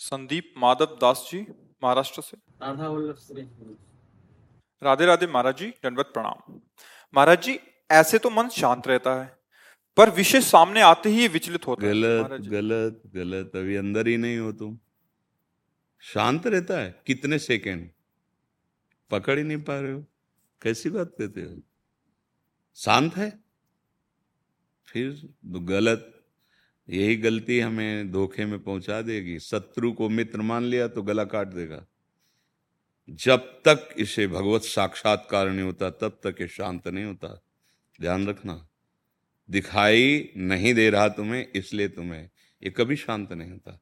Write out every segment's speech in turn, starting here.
संदीप माधव दास जी महाराष्ट्र से। राधा वल्लभ श्री। राधे राधे महाराज जी दंडवत प्रणाम। महाराज जी ऐसे तो मन शांत रहता है पर विषय सामने आते ही विचलित होता है। गलत महाराज गलत गलत अभी अंदर ही नहीं हो तुम। शांत रहता है कितने सेकंड? पकड़ ही नहीं पा रहे हो। कैसी बात कहते हो? शांत है? फिर तो गलत यही गलती हमें धोखे में पहुँचा देगी। शत्रु को मित्र मान लिया तो गला काट देगा। जब तक इसे भगवत साक्षात्कार नहीं होता, तब तक ये शांत नहीं होता। ध्यान रखना। दिखाई नहीं दे रहा तुम्हें, इसलिए तुम्हें ये कभी शांत नहीं होता।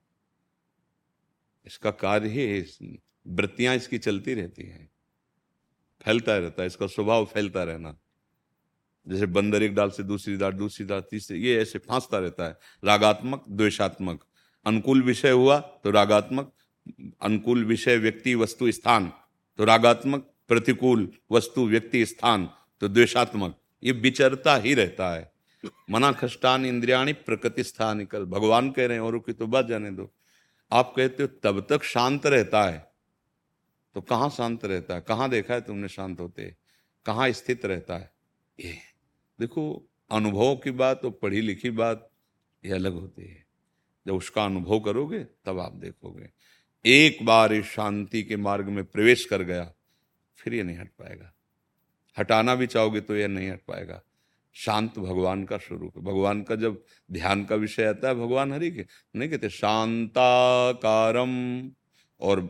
इसका कार्य ही वृत्तियाँ इसकी चलती रहती हैं। फैलता रहता है, इसका स्वभाव फैलता रहना। जैसे बंदर एक डाल से दूसरी डाल दूसरी डाल, तीसरी, ये ऐसे फांसता रहता है। रागात्मक, द्वेषात्मक। अनुकूल विषय हुआ तो रागात्मक, अनुकूल विषय, व्यक्ति, वस्तु, स्थान। तो रागात्मक, प्रतिकूल वस्तु, व्यक्ति, स्थान। तो द्वेषात्मक, ये विचरता ही रहता है। मना खष्टान इंद्रियाणी प्रकृति स्थान कल। भगवान कह रहे हैं, औरों की तो बात जाने दो। आप कहते हो, तब तक शांत रहता है। तो कहाँ शांत रहता है? कहाँ देखा है तुमने शांत होते? कहाँ स्थित रहता है? ये देखो, अनुभव की बात और पढ़ी लिखी बात, ये अलग होती है। जब उसका अनुभव करोगे, तब आप देखोगे। एक बार इस शांति के मार्ग में प्रवेश कर गया, फिर ये नहीं हट पाएगा। हटाना भी चाहोगे तो यह नहीं हट पाएगा। शांत भगवान का स्वरूप है। भगवान का जब ध्यान का विषय आता है, भगवान हरि के, नहीं कहते, शांताकारम। और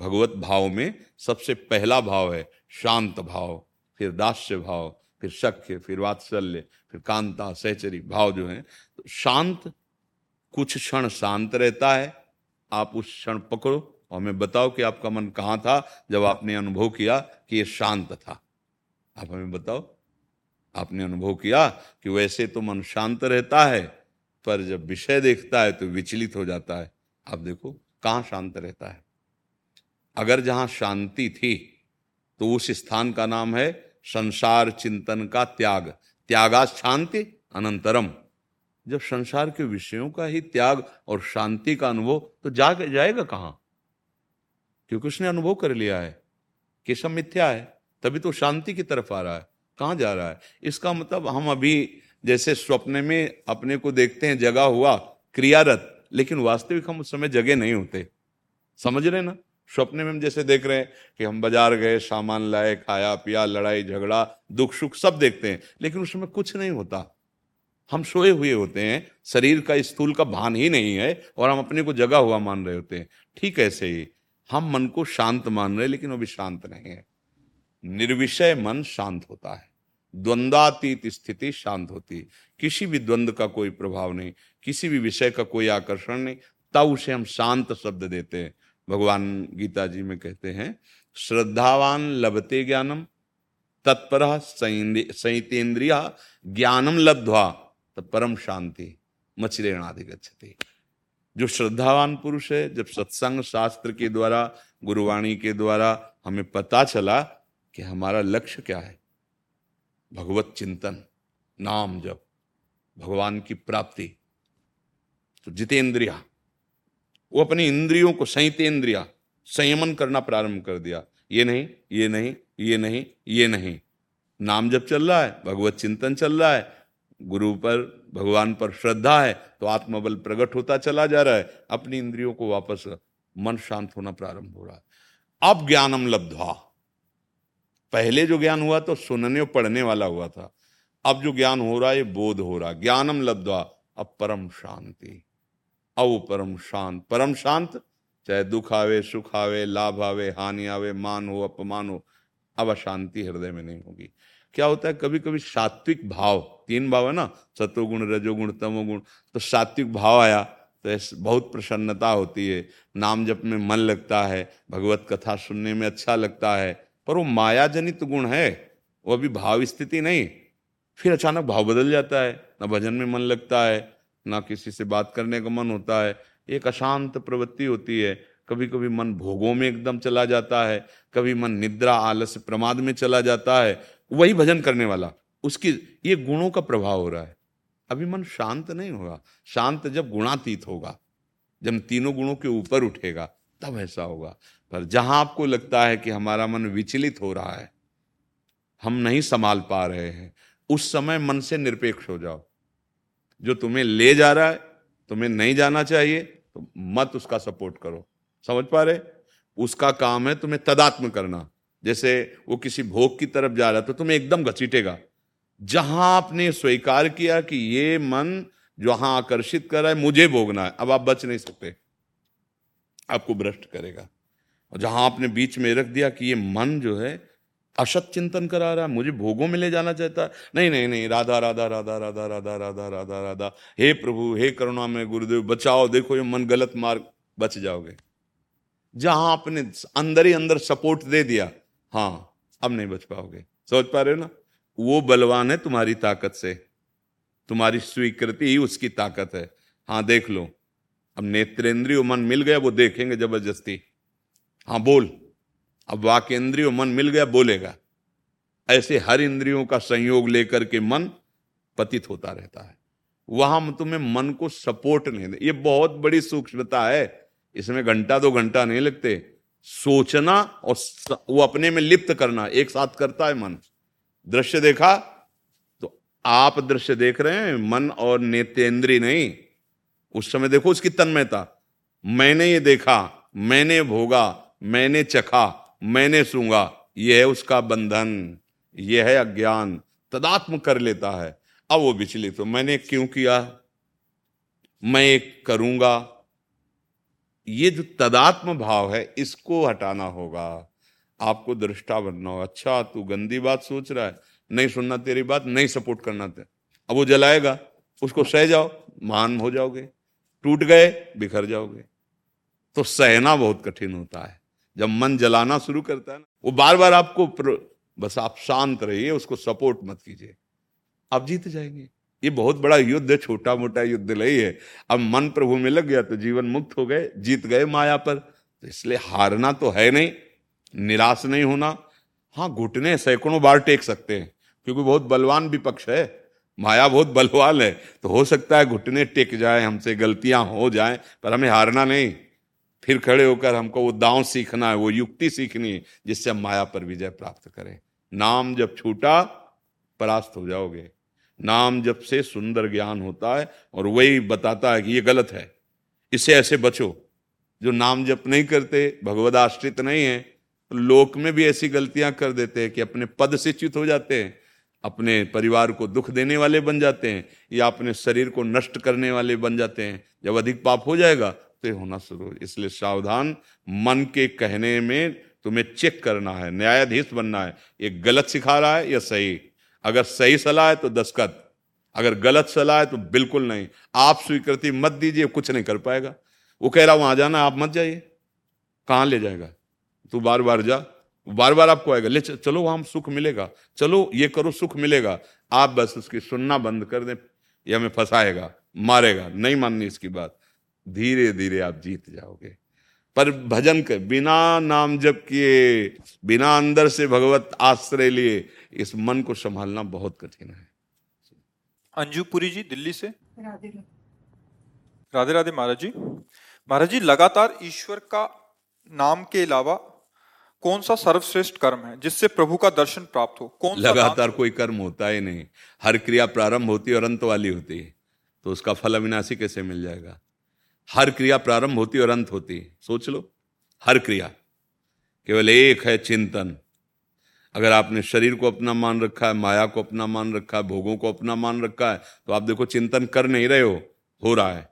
भगवत भाव में सबसे पहला भाव है शांत भाव, फिर दास्य भाव फिर शक्य फिर वात्सल्य, फिर कांता, सहचरी, भाव जो है तो शांत, कुछ क्षण शांत रहता है। आप उस क्षण पकड़ो और हमें बताओ कि आपका मन कहाँ था जब आपने अनुभव किया कि ये शांत था। आप हमें बताओ, आपने अनुभव किया कि वैसे तो मन शांत रहता है, पर जब विषय देखता है तो विचलित हो जाता है। आप देखो, कहाँ शांत रहता है। अगर जहाँ शांति थी तो उस स्थान का नाम है संसार चिंतन का त्याग। त्यागा शांति, अनंतरम। जब संसार के विषयों का ही त्याग और शांति का अनुभव तो जाग, जाएगा कहाँ? क्योंकि उसने अनुभव कर लिया है। कि सब मिथ्या है, तभी तो शांति की तरफ़ आ रहा है। कहाँ जा रहा है? इसका मतलब हम अभी जैसे स्वप्न में अपने को देखते हैं, जगा हुआ क्रियारत, लेकिन वास्तविक हम उस समय जगे नहीं होते। समझ रहे ना? स्वप्न में हम जैसे देख रहे हैं कि हम बाज़ार गए, सामान लाए, खाया, पिया, लड़ाई, झगड़ा, दुख, सुख सब देखते हैं, लेकिन उसमें कुछ नहीं होता। हम सोए हुए होते हैं, शरीर का, स्थूल का भान ही नहीं है, और हम अपने को जगा हुआ मान रहे होते हैं। ठीक ऐसे ही, हम मन को शांत मान रहे हैं, लेकिन अभी शांत नहीं है। निर्विषय मन शांत होता है। द्वंद्वातीत स्थिति शांत होती किसी भी द्वंद्व का कोई प्रभाव नहीं, किसी भी विषय का कोई आकर्षण नहीं। तब उसे हम शांत शब्द देते हैं। भगवान गीता जी में कहते हैं, श्रद्धावान लभते ज्ञानम, तत्पर संहितेन्द्रिय ज्ञानम लब्ध्वा परम शांति मचिरेणादि गच्छति। जो श्रद्धावान पुरुष है, जब सत्संग शास्त्र के द्वारा, गुरुवाणी के द्वारा हमें पता चला कि हमारा लक्ष्य क्या है, भगवत चिंतन, नाम जब भगवान की प्राप्ति तो जितेंद्रिया वो अपनी इंद्रियों को संहितेंद्रिया संयमन करना प्रारंभ कर दिया। ये नहीं ये नहीं ये नहीं ये नहीं। नाम जब चल रहा है, भगवत चिंतन चल रहा है, गुरु पर, भगवान पर श्रद्धा है तो आत्मबल प्रकट होता चला जा रहा है। अपनी इंद्रियों को वापस मन शांत होना प्रारंभ हो रहा है। अब ज्ञानम लब्धवा। पहले जो ज्ञान हुआ तो सुनने और पढ़ने वाला हुआ था। अब जो ज्ञान हो रहा है बोध हो रहा ज्ञानम लब्धवा, अब परम शांति। अब परम शांत। परम शांत? चाहे दुख आवे, सुख आवे, लाभ आवे, हानि आवे, मान हो, अपमान हो, अब अशांति हृदय में नहीं होगी। क्या होता है कभी कभी सात्विक भाव, तीन भाव है ना सतोगुण रजोगुण, तमोगुण तो सात्विक भाव आया तो बहुत प्रसन्नता होती है, नाम जप में मन लगता है, भगवत कथा सुनने में अच्छा लगता है, पर वो माया जनित गुण है, वो अभी भाव स्थिति नहीं, फिर अचानक भाव बदल जाता है, ना भजन में मन लगता है ना किसी से बात करने का मन होता है। एक अशांत प्रवृत्ति होती है। कभी कभी मन भोगों में एकदम चला जाता है। कभी मन निद्रा आलस्य प्रमाद में चला जाता है। वही भजन करने वाला। उसकी, ये गुणों का प्रभाव हो रहा है। अभी मन शांत नहीं होगा। शांत जब गुणातीत होगा, जब तीनों गुणों के ऊपर उठेगा, तब ऐसा होगा। पर जहाँ आपको लगता है कि हमारा मन विचलित हो रहा है, हम नहीं संभाल पा रहे हैं। उस समय मन से निरपेक्ष हो जाओ। जो तुम्हें ले जा रहा है, तुम्हें नहीं जाना चाहिए तो मत उसका सपोर्ट करो। समझ पा रहे? उसका काम है तुम्हें तदात्म करना। जैसे वो किसी भोग की तरफ़ जा रहा है तो तुम्हें एकदम घसीटेगा। जहाँ आपने स्वीकार किया कि ये मन जहाँ आकर्षित कर रहा है, मुझे भोगना है, अब आप बच नहीं सकते। आपको भ्रष्ट करेगा। और जहाँ आपने बीच में रख दिया कि ये मन जो है असत चिंतन करा रहा है मुझे भोगों में ले जाना चाहता। है नहीं नहीं नहीं, राधा राधा राधा राधा राधा राधा राधा राधा। हे प्रभु, हे करुणा में गुरुदेव, बचाओ। देखो, ये मन गलत मार्ग बच जाओगे। जहाँ आपने अंदर ही अंदर सपोर्ट दे दिया हाँ अब नहीं बच पाओगे। समझ पा रहे हो ना? वो बलवान है तुम्हारी ताकत से। तुम्हारी स्वीकृति ही उसकी ताकत है। हाँ देख लो। अब नेत्रेंद्रिय मन मिल गया, वो देखेंगे ज़बरदस्ती। हाँ बोल। अब वाकेंद्रिय मन मिल गया, बोलेगा। ऐसे हर इंद्रियों का संयोग लेकर के मन पतित होता रहता है। वहाँ तुम्हें मन को सपोर्ट नहीं दे, ये बहुत बड़ी सूक्ष्मता है। इसमें घंटा दो घंटा नहीं लगते। सोचना और वो अपने में लिप्त करना, एक साथ करता है मन। दृश्य देखा तो आप दृश्य देख रहे हैं, मन और नेतेंद्री नहीं। उस समय देखो उसकी तन्मयता। मैंने ये देखा, मैंने भोगा, मैंने चखा। मैंने सूँगा यह है उसका बंधन, यह है अज्ञान, तदात्म कर लेता है। अब वो विचलित तो मैंने क्यों किया? मैं करूँगा। ये जो तदात्म भाव है, इसको हटाना होगा। आपको दृष्टा बनना होगा। अच्छा तू गंदी बात सोच रहा है, नहीं सुनना तेरी बात, नहीं सपोर्ट करना तेरे अब वो जलाएगा, उसको सह जाओ, महान हो जाओगे। टूट गए, बिखर जाओगे। तो सहना बहुत कठिन होता है। जब मन जलाना शुरू करता है ना, वो बार बार आपको बस आप शांत रहिए, उसको सपोर्ट मत कीजिए। आप जीत जाएँगे। ये बहुत बड़ा युद्ध है छोटा मोटा युद्ध नहीं है। अब मन प्रभु में लग गया तो जीवन मुक्त हो गए, जीत गए माया पर। तो इसलिए हारना तो है नहीं, निराश नहीं होना। हाँ घुटने सैकड़ों बार टेक सकते हैं, क्योंकि बहुत बलवान विपक्ष है। माया बहुत बलवान है। तो हो सकता है घुटने टेक जाए, हमसे गलतियाँ हो जाए, पर हमें हारना नहीं। फिर खड़े होकर हमको वो दांव सीखना है, वो युक्ति सीखनी है, जिससे हम माया पर विजय प्राप्त करें। नाम जब छूटा, परास्त हो जाओगे। नाम जब से सुंदर ज्ञान होता है और वही बताता है कि ये गलत है। इसे ऐसे बचो, जो नाम जप नहीं करते, भगवद आश्रित नहीं है तो लोक में भी ऐसी गलतियाँ कर देते हैं कि अपने पद से च्युत हो जाते हैं, अपने परिवार को दुख देने वाले बन जाते हैं, या अपने शरीर को नष्ट करने वाले बन जाते हैं। जब अधिक पाप हो जाएगा तो होना शुरू इसलिए सावधान मन के कहने में तुम्हें चेक करना है, न्यायाधीश बनना है, ये गलत सिखा रहा है या सही? अगर सही सलाह है तो दस्खत, अगर गलत सलाह है तो बिल्कुल नहीं, आप स्वीकृति मत दीजिए कुछ नहीं कर पाएगा। वो कह रहा, वहाँ जाना आप मत जाइए, कहाँ ले जाएगा? तू बार बार जा, बार बार आपको आएगा, ले चलो वहाँ सुख मिलेगा, चलो ये करो, सुख मिलेगा, आप बस उसकी सुनना बंद कर दें, ये हमें फंसाएगा, मारेगा, नहीं माननी इसकी बात। धीरे धीरे आप जीत जाओगे। पर भजन कर बिना नाम जप किए बिना अंदर से भगवत आश्रय लिए इस मन को संभालना बहुत कठिन है। अंजुपुरी जी दिल्ली से? राधे राधे। महाराज जी। महाराज जी लगातार ईश्वर का नाम के अलावा कौन सा सर्वश्रेष्ठ कर्म है जिससे प्रभु का दर्शन प्राप्त हो? कौन लगातार कोई कर्म होता ही नहीं। हर क्रिया प्रारंभ होती है और अंत वाली होती है। तो उसका फल अविनाशी कैसे मिल जाएगा? हर क्रिया प्रारंभ होती और अंत होती। सोच लो, हर क्रिया। केवल एक है चिंतन। अगर आपने शरीर को अपना मान रखा है, माया को अपना मान रखा है, भोगों को अपना मान रखा है तो आप देखो चिंतन कर नहीं रहे हो हो रहा है।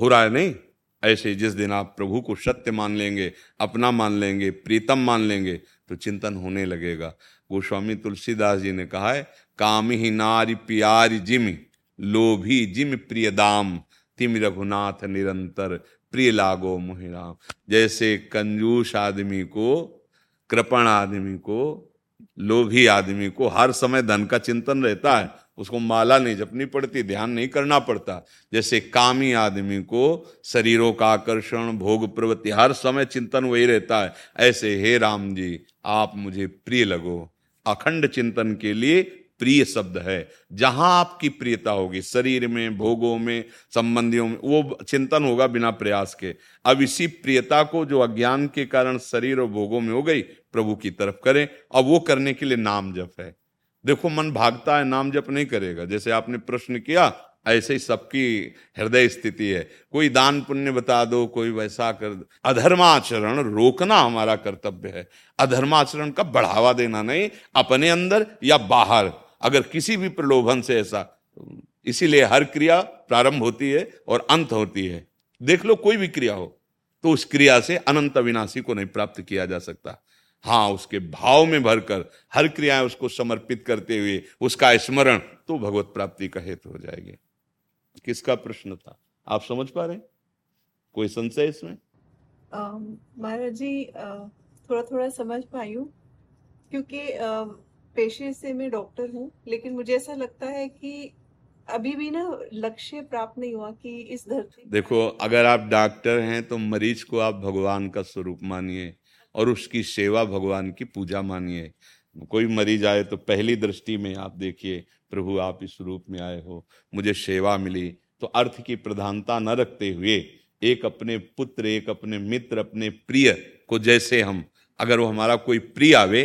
हो रहा है नहीं? ऐसे जिस दिन आप प्रभु को सत्य मान लेंगे, अपना मान लेंगे, प्रीतम मान लेंगे तो चिंतन होने लगेगा। गोस्वामी तुलसीदास जी ने कहा है काम ही नारी प्यारी जिम, लोभी जिम प्रिय दाम। तिम रघुनाथ निरंतर प्रिय लागो मोहिराम जैसे कंजूस आदमी को, कृपण आदमी को, लोभी आदमी को हर समय धन का चिंतन रहता है। उसको माला नहीं जपनी पड़ती, ध्यान नहीं करना पड़ता। जैसे कामी आदमी को शरीरों का आकर्षण, भोग प्रवृत्ति, हर समय चिंतन वही रहता है। ऐसे हे राम जी, आप मुझे प्रिय लगो। अखंड चिंतन के लिए प्रिय शब्द है। जहाँ आपकी प्रियता होगी, शरीर में, भोगों में, संबंधियों में, वो चिंतन होगा बिना प्रयास के। अब इसी प्रियता को जो अज्ञान के कारण शरीर और भोगों में हो गई, प्रभु की तरफ़ करें। और वो करने के लिए नाम जप है। देखो, मन भागता है, नाम जप नहीं करेगा। जैसे आपने प्रश्न किया, ऐसे ही सबकी हृदय स्थिति है। कोई दान पुण्य बता दो, कोई वैसा कर दो। अधर्माचरण रोकना हमारा कर्तव्य है। अधर्माचरण का बढ़ावा देना नहीं, अपने अंदर या बाहर। अगर किसी भी प्रलोभन से ऐसा, इसीलिए हर क्रिया प्रारंभ होती है और अंत होती है। देख लो, कोई भी क्रिया हो तो उस क्रिया से अनंत अविनाशी को नहीं प्राप्त किया जा सकता। हाँ उसके भाव में भरकर, हर क्रियाएँ उसको समर्पित करते हुए, उसका स्मरण तो भगवत प्राप्ति का हेतु हो जाएगी। किसका प्रश्न था? आप समझ पा रहे कोई संशय इसमें? महाराज जी थोड़ा थोड़ा समझ पाई हूँ, क्योंकि पेशे से मैं डॉक्टर हूँ, लेकिन मुझे ऐसा लगता है कि अभी भी ना लक्ष्य प्राप्त नहीं हुआ कि इस धरती देखो, अगर आप डॉक्टर हैं तो मरीज़ को आप भगवान का स्वरूप मानिए और उसकी सेवा भगवान की पूजा मानिए। कोई मरीज़ आए तो पहली दृष्टि में आप देखिए, प्रभु आप इस रूप में आए हो, मुझे सेवा मिली। तो अर्थ की प्रधानता न रखते हुए एक अपने पुत्र, एक अपने मित्र, अपने प्रिय को जैसे हम, अगर वो हमारा कोई प्रिय आवे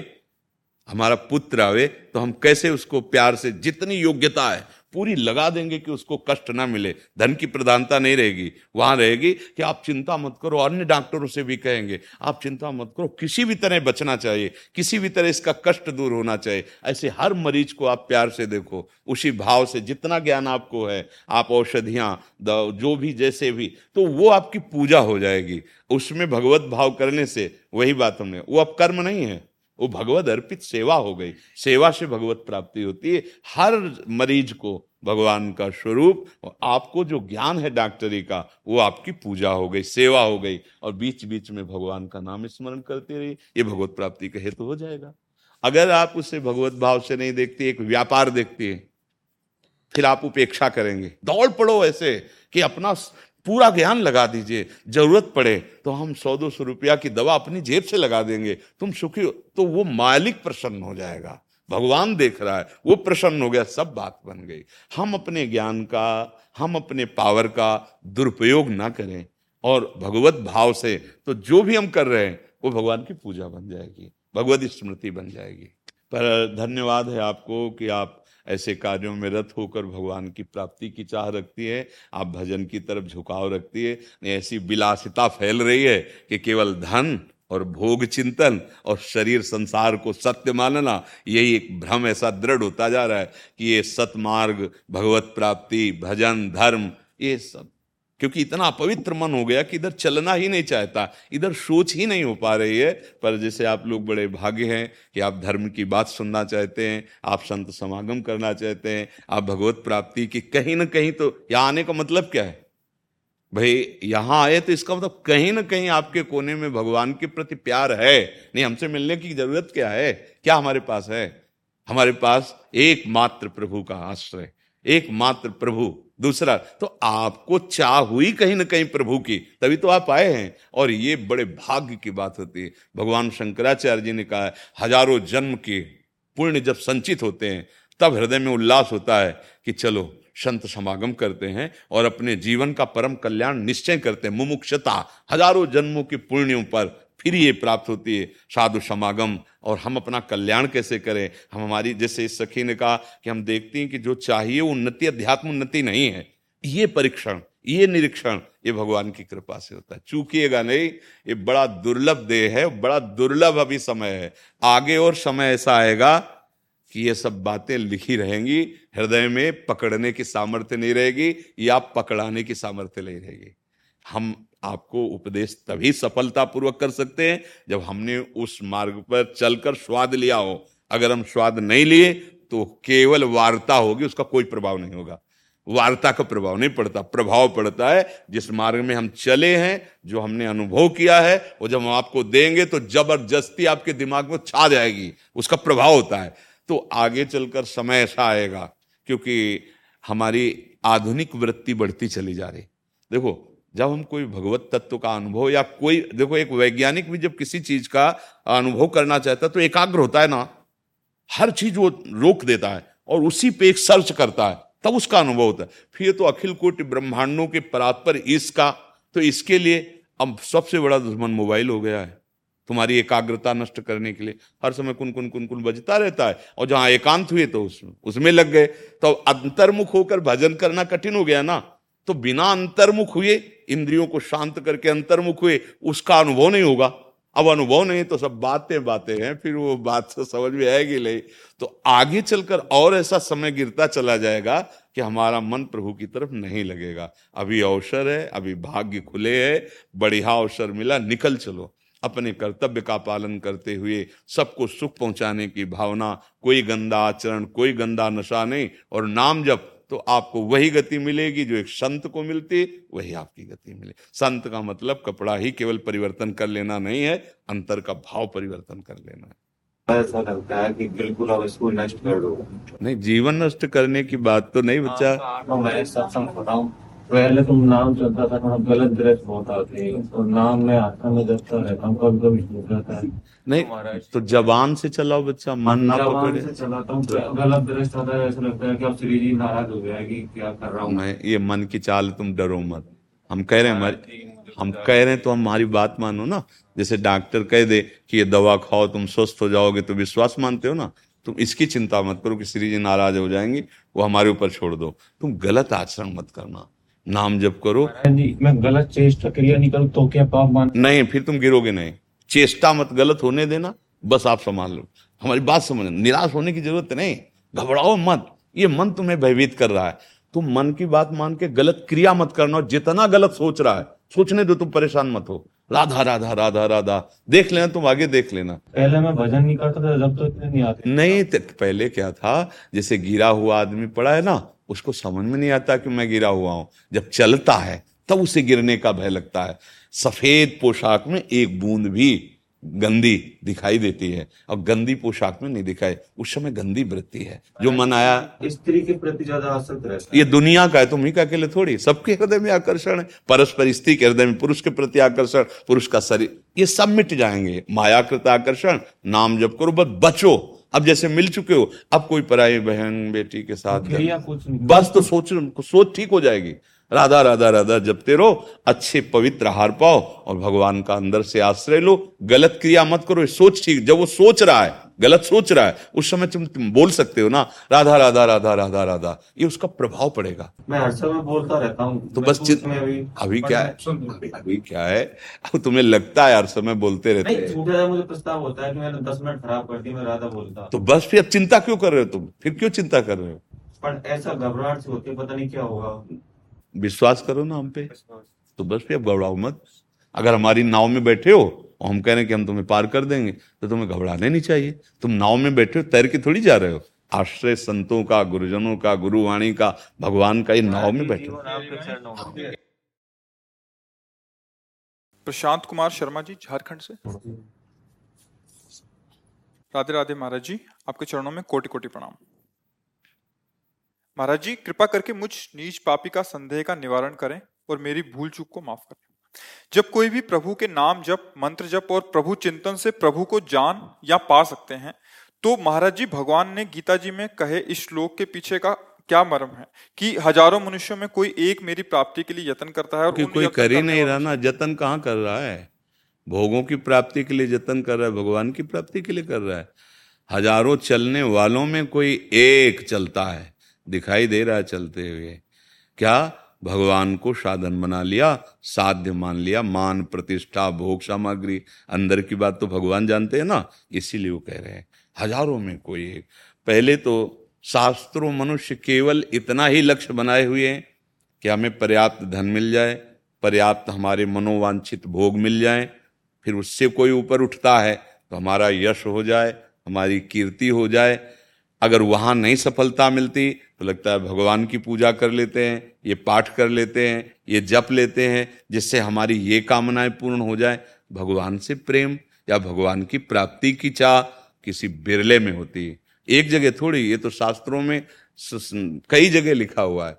हमारा पुत्र आवे तो हम कैसे उसको प्यार से जितनी योग्यता है, पूरी लगा देंगे कि उसको कष्ट ना मिले। धन की प्रधानता नहीं रहेगी। वहाँ रहेगी कि आप चिंता मत करो, अन्य डॉक्टरों से भी कहेंगे, आप चिंता मत करो, किसी भी तरह बचना चाहिए, किसी भी तरह इसका कष्ट दूर होना चाहिए। ऐसे हर मरीज़ को आप प्यार से देखो, उसी भाव से जितना ज्ञान आपको है, आप औषधियाँ जो भी, जैसे भी तो वो आपकी पूजा हो जाएगी। उसमें भगवत भाव करने से, वही बात हमने, वो अब कर्म नहीं है। वो भगवत अर्पित सेवा हो गई। सेवा से भगवत प्राप्ति होती है। हर मरीज़ को भगवान का स्वरूप आपको जो ज्ञान है डॉक्टरी का, वो आपकी पूजा हो गई, सेवा हो गई और बीच बीच में भगवान का नाम स्मरण करते रहिए। ये भगवत प्राप्ति का हेतु हो जाएगा। अगर आप उसे भगवत भाव से नहीं देखते, एक व्यापार देखते हैं, फिर आप उपेक्षा करेंगे। दौड़ पड़ो ऐसे कि अपना पूरा ज्ञान लगा दीजिए, ज़रूरत पड़े तो हम सौ दो सौ रुपया की दवा अपनी जेब से लगा देंगे। तुम सुखी हो तो वो मालिक प्रसन्न हो जाएगा। भगवान देख रहा है, वो प्रसन्न हो गया, सब बात बन गई। हम अपने ज्ञान का, हम अपने पावर का दुरुपयोग ना करें और भगवत भाव से तो जो भी हम कर रहे हैं, वो भगवान की पूजा बन जाएगी, भगवत स्मृति बन जाएगी। पर धन्यवाद है आपको कि आप ऐसे कार्यों में रत होकर भगवान की प्राप्ति की चाह रखती है, आप भजन की तरफ़ झुकाव रखती है ऐसी विलासिता फैल रही है कि केवल धन और भोग चिंतन और शरीर संसार को सत्य मानना, यही एक भ्रम ऐसा दृढ़ होता जा रहा है कि ये सतमार्ग, भगवत प्राप्ति, भजन, धर्म, ये सब क्योंकि इतना अपवित्र मन हो गया कि इधर चलना ही नहीं चाहता, इधर सोच ही नहीं हो पा रही है। पर जैसे आप लोग बड़े भाग्य हैं कि आप धर्म की बात सुनना चाहते हैं, आप संत समागम करना चाहते हैं, आप भगवत प्राप्ति की कहीं ना कहीं तो यहाँ आने का मतलब क्या है? भाई, यहाँ आए तो इसका मतलब कहीं ना कहीं आपके कोने में भगवान के प्रति प्यार है। नहीं, हमसे मिलने की ज़रूरत क्या है? क्या हमारे पास है? हमारे पास एकमात्र प्रभु का आश्रय, एकमात्र प्रभु दूसरा तो आपको चाह हुई कहीं ना कहीं प्रभु की, तभी तो आप आए हैं। और ये बड़े भाग्य की बात होती है। भगवान शंकराचार्य जी ने कहा, हज़ारों जन्म के पुण्य जब संचित होते हैं, तब हृदय में उल्लास होता है कि चलो, संत समागम करते हैं और अपने जीवन का परम कल्याण निश्चय करते हैं। मुमुक्षता, हज़ारों जन्मों के पुण्यों पर फिर ये प्राप्त होती है, साधु समागम, और हम अपना कल्याण कैसे करें? हम हमारी, जैसे इस सखी ने कहा कि हम देखते हैं कि जो चाहिए उन्नति, अध्यात्म उन्नति नहीं है। ये परीक्षण, ये निरीक्षण, ये भगवान की कृपा से होता है। चूकिएगा नहीं, ये बड़ा दुर्लभ देह है, बड़ा दुर्लभ अभी समय है। आगे और समय ऐसा आएगा कि ये सब बातें लिखी रहेंगी, हृदय में पकड़ने की सामर्थ्य नहीं रहेगी, या पकड़ाने की सामर्थ्य नहीं रहेगी। हम आपको उपदेश तभी सफलतापूर्वक कर सकते हैं जब हमने उस मार्ग पर चलकर स्वाद लिया हो। अगर हम स्वाद नहीं लिए तो केवल वार्ता होगी, उसका कोई प्रभाव नहीं होगा। वार्ता का प्रभाव नहीं पड़ता, प्रभाव पड़ता है जिस मार्ग में हम चले हैं, जो हमने अनुभव किया है, वो जब हम आपको देंगे तो ज़बरदस्ती आपके दिमाग में छा जाएगी, उसका प्रभाव होता है। तो आगे चलकर समय ऐसा आएगा, क्योंकि हमारी आधुनिक वृत्ति बढ़ती चली जा रही। देखो जब हम कोई भगवत तत्व का अनुभव या कोई, देखो एक वैज्ञानिक भी जब किसी चीज़ का अनुभव करना चाहता है तो एकाग्र होता है ना। हर चीज़ वो रोक देता है और उसी पे एक सर्च करता है, तब उसका अनुभव होता है। फिर तो अखिल कोटि ब्रह्मांडों के परात्पर इसका तो इसके लिए अब सबसे बड़ा दुश्मन मोबाइल हो गया है। तुम्हारी एकाग्रता नष्ट करने के लिए। हर समय कुन कुन कुन कुन बजता रहता है, और जहाँ एकांत हुए तो उसमें उसमें लग गए। तो अंतर्मुख होकर भजन करना कठिन हो गया ना। तो बिना अंतर्मुख हुए इंद्रियों को शांत करके अंतर्मुख हुए, उसका अनुभव नहीं होगा। अब अनुभव नहीं तो सब बातें बातें हैं, फिर वो बात से समझ में आएगी नहीं। तो आगे चलकर और ऐसा समय गिरता चला जाएगा कि हमारा मन प्रभु की तरफ़ नहीं लगेगा। अभी अवसर है, अभी भाग्य खुले है, बढ़िया अवसर मिला, निकल चलो। अपने कर्तव्य का पालन करते हुए सबको सुख पहुँचाने की भावना, कोई गंदा आचरण, कोई गंदा नशा नहीं, और नाम जब तो आपको वही गति मिलेगी जो एक संत को मिलती वही आपकी गति मिले। संत का मतलब कपड़ा ही केवल परिवर्तन कर लेना नहीं है अंतर का भाव परिवर्तन कर लेना है। ऐसा लगता है कि बिल्कुल अब इसको नष्ट कर दो। नहीं जीवन नष्ट करने की बात तो नहीं बच्चा। तो मैं सत्संग बताऊँ। पहले तुम नाम चलता था थोड़ा गलत दृश्य बहुत आते तो नाम में आता में जपता रहता हूँ कभी कभी छूट जाता है। नहीं तो जबान से चलाओ बच्चा मन ना पकड़े। से चलाता हूँ तो गलत आता है ऐसा लगता है कि अब श्री जी नाराज़ हो गया कि क्या कर रहा हूँ। मैं ये मन की चाल तुम डरो मत। हम कह रहे हैं हम कह रहे हैं तो हमारी बात मानो ना। जैसे डॉक्टर कह दे कि ये दवा खाओ तुम स्वस्थ हो जाओगे तो विश्वास मानते हो ना। तुम इसकी चिंता मत करो कि श्री जी नाराज़ हो जाएँगे वो हमारे ऊपर छोड़ दो। तुम गलत आचरण मत करना। नाम जप करो। जी मैं गलत चेष्टा क्रिया निकल तो क्या पाप मान नहीं फिर तुम गिरोगे नहीं। चेष्टा मत गलत होने देना बस आप संभाल लो। हमारी बात समझ निराश होने की ज़रूरत नहीं। घबराओ मत ये मन तुम्हें भयभीत कर रहा है। तुम मन की बात मान के गलत क्रिया मत करना और जितना गलत सोच रहा है सोचने दो तुम परेशान मत हो। राधा राधा राधा राधा देख लेना तुम आगे देख लेना। पहले मैं भजन नहीं करता था जब तो इतने नहीं आते। नहीं पहले क्या था जैसे गिरा हुआ आदमी पड़ा है ना उसको समझ में नहीं आता कि मैं गिरा हुआ हूँ। जब चलता है तब उसे गिरने का भय लगता है। सफ़ेद पोशाक में एक बूंद भी गंदी दिखाई देती है और गंदी पोशाक में नहीं दिखाई। उस समय गंदी वृत्ति है। जो मन आया स्त्री के प्रति ज़्यादा आसक्त रहता ये दुनिया का है तुम ही का अकेले थोड़ी। सबके हृदय में आकर्षण है। परस्पर स्त्री के हृदय में पुरुष के प्रति आकर्षण पुरुष का शरीर। ये सब मिट जाएँगे। मायाकृत आकर्षण नाम जब करो बस बचो। अब जैसे मिल चुके हो अब कोई पराई बहन बेटी के साथ कुछ बस तो सोच सोच ठीक हो जाएगी। राधा राधा राधा जपते रहो अच्छे पवित्र हार पाओ और भगवान का अंदर से आश्रय लो। गलत क्रिया मत करो सोच ठीक जब वो सोच रहा है गलत सोच रहा है उस समय तुम, तुम बोल सकते हो ना राधा राधा राधा राधा राधा। ये उसका प्रभाव पड़ेगा। मैं हर समय बोलता रहता हूँ। तो बस चित- अभी अभी क्या है? अभी, अभी क्या है? अब तुम्हें लगता है हर समय बोलते रहते हैं। मुझे प्रस्ताव होता है कि मैंने दस मिनट खराब कर दी मैं राधा बोलता तो बस फिर अब चिंता क्यों कर रहे हो तुम? फिर क्यों चिंता कर रहे हो? पर ऐसा घबराहट होती है पता नहीं क्या होगा। विश्वास करो ना हम पे। तो बस फिर अब घबराओ मत। अगर हमारी नाव में बैठे हो और हम कह रहे हैं कि हम तुम्हें पार कर देंगे तो तुम्हें घबराने नहीं चाहिए। तुम नाव में बैठे हो, तैर के थोड़ी जा रहे हो। आश्रय संतों का, गुरुजनों का, गुरुवाणी का, भगवान का ये नाव में बैठे प्रशांत कुमार शर्मा जी, झारखंड से। राधे राधे महाराज जी, आपके चरणों में कोटि कोटि प्रणाम। महाराज जी, कृपा करके मुझ नीच पापी का संदेह का निवारण करें और मेरी भूल चूक को माफ़ करें। जब कोई भी प्रभु के नाम जप मंत्र जप और प्रभु चिंतन से प्रभु को जान या पा सकते हैं तो महाराज जी भगवान ने गीता जी में कहे इस श्लोक के पीछे का क्या मर्म है? कि हज़ारों मनुष्यों में कोई एक मेरी प्राप्ति के लिए यत्न करता है और कि कोई कर ही नहीं रहा ना जतन कहाँ कर रहा है? भोगों की प्राप्ति के लिए जतन कर रहा है भगवान की प्राप्ति के लिए कर रहा है। हज़ारों चलने वालों में कोई एक चलता है दिखाई दे रहा है चलते हुए। क्या? भगवान को साधन बना लिया, साध्य मान लिया, मान, प्रतिष्ठा, भोग, सामग्री। अंदर की बात तो भगवान जानते हैं ना, इसीलिए वो कह रहे हैं। हज़ारों में कोई एक। पहले तो शास्त्रों मनुष्य केवल इतना ही लक्ष्य बनाए हुए हैं कि हमें पर्याप्त धन मिल जाए, पर्याप्त हमारे मनोवांछित भोग मिल जाए, फिर उससे कोई ऊपर उठता है तो हमारा यश हो जाए, हमारी कीर्ति हो जाए। अगर वहाँ नहीं सफलता मिलती तो लगता है भगवान की पूजा कर लेते हैं, ये पाठ कर लेते हैं, ये जप लेते हैं, जिससे हमारी ये कामनाएँ पूर्ण हो जाए। भगवान से प्रेम या भगवान की प्राप्ति की चाह किसी बिरले में होती है। एक जगह थोड़ी, ये तो शास्त्रों में कई जगह लिखा हुआ है।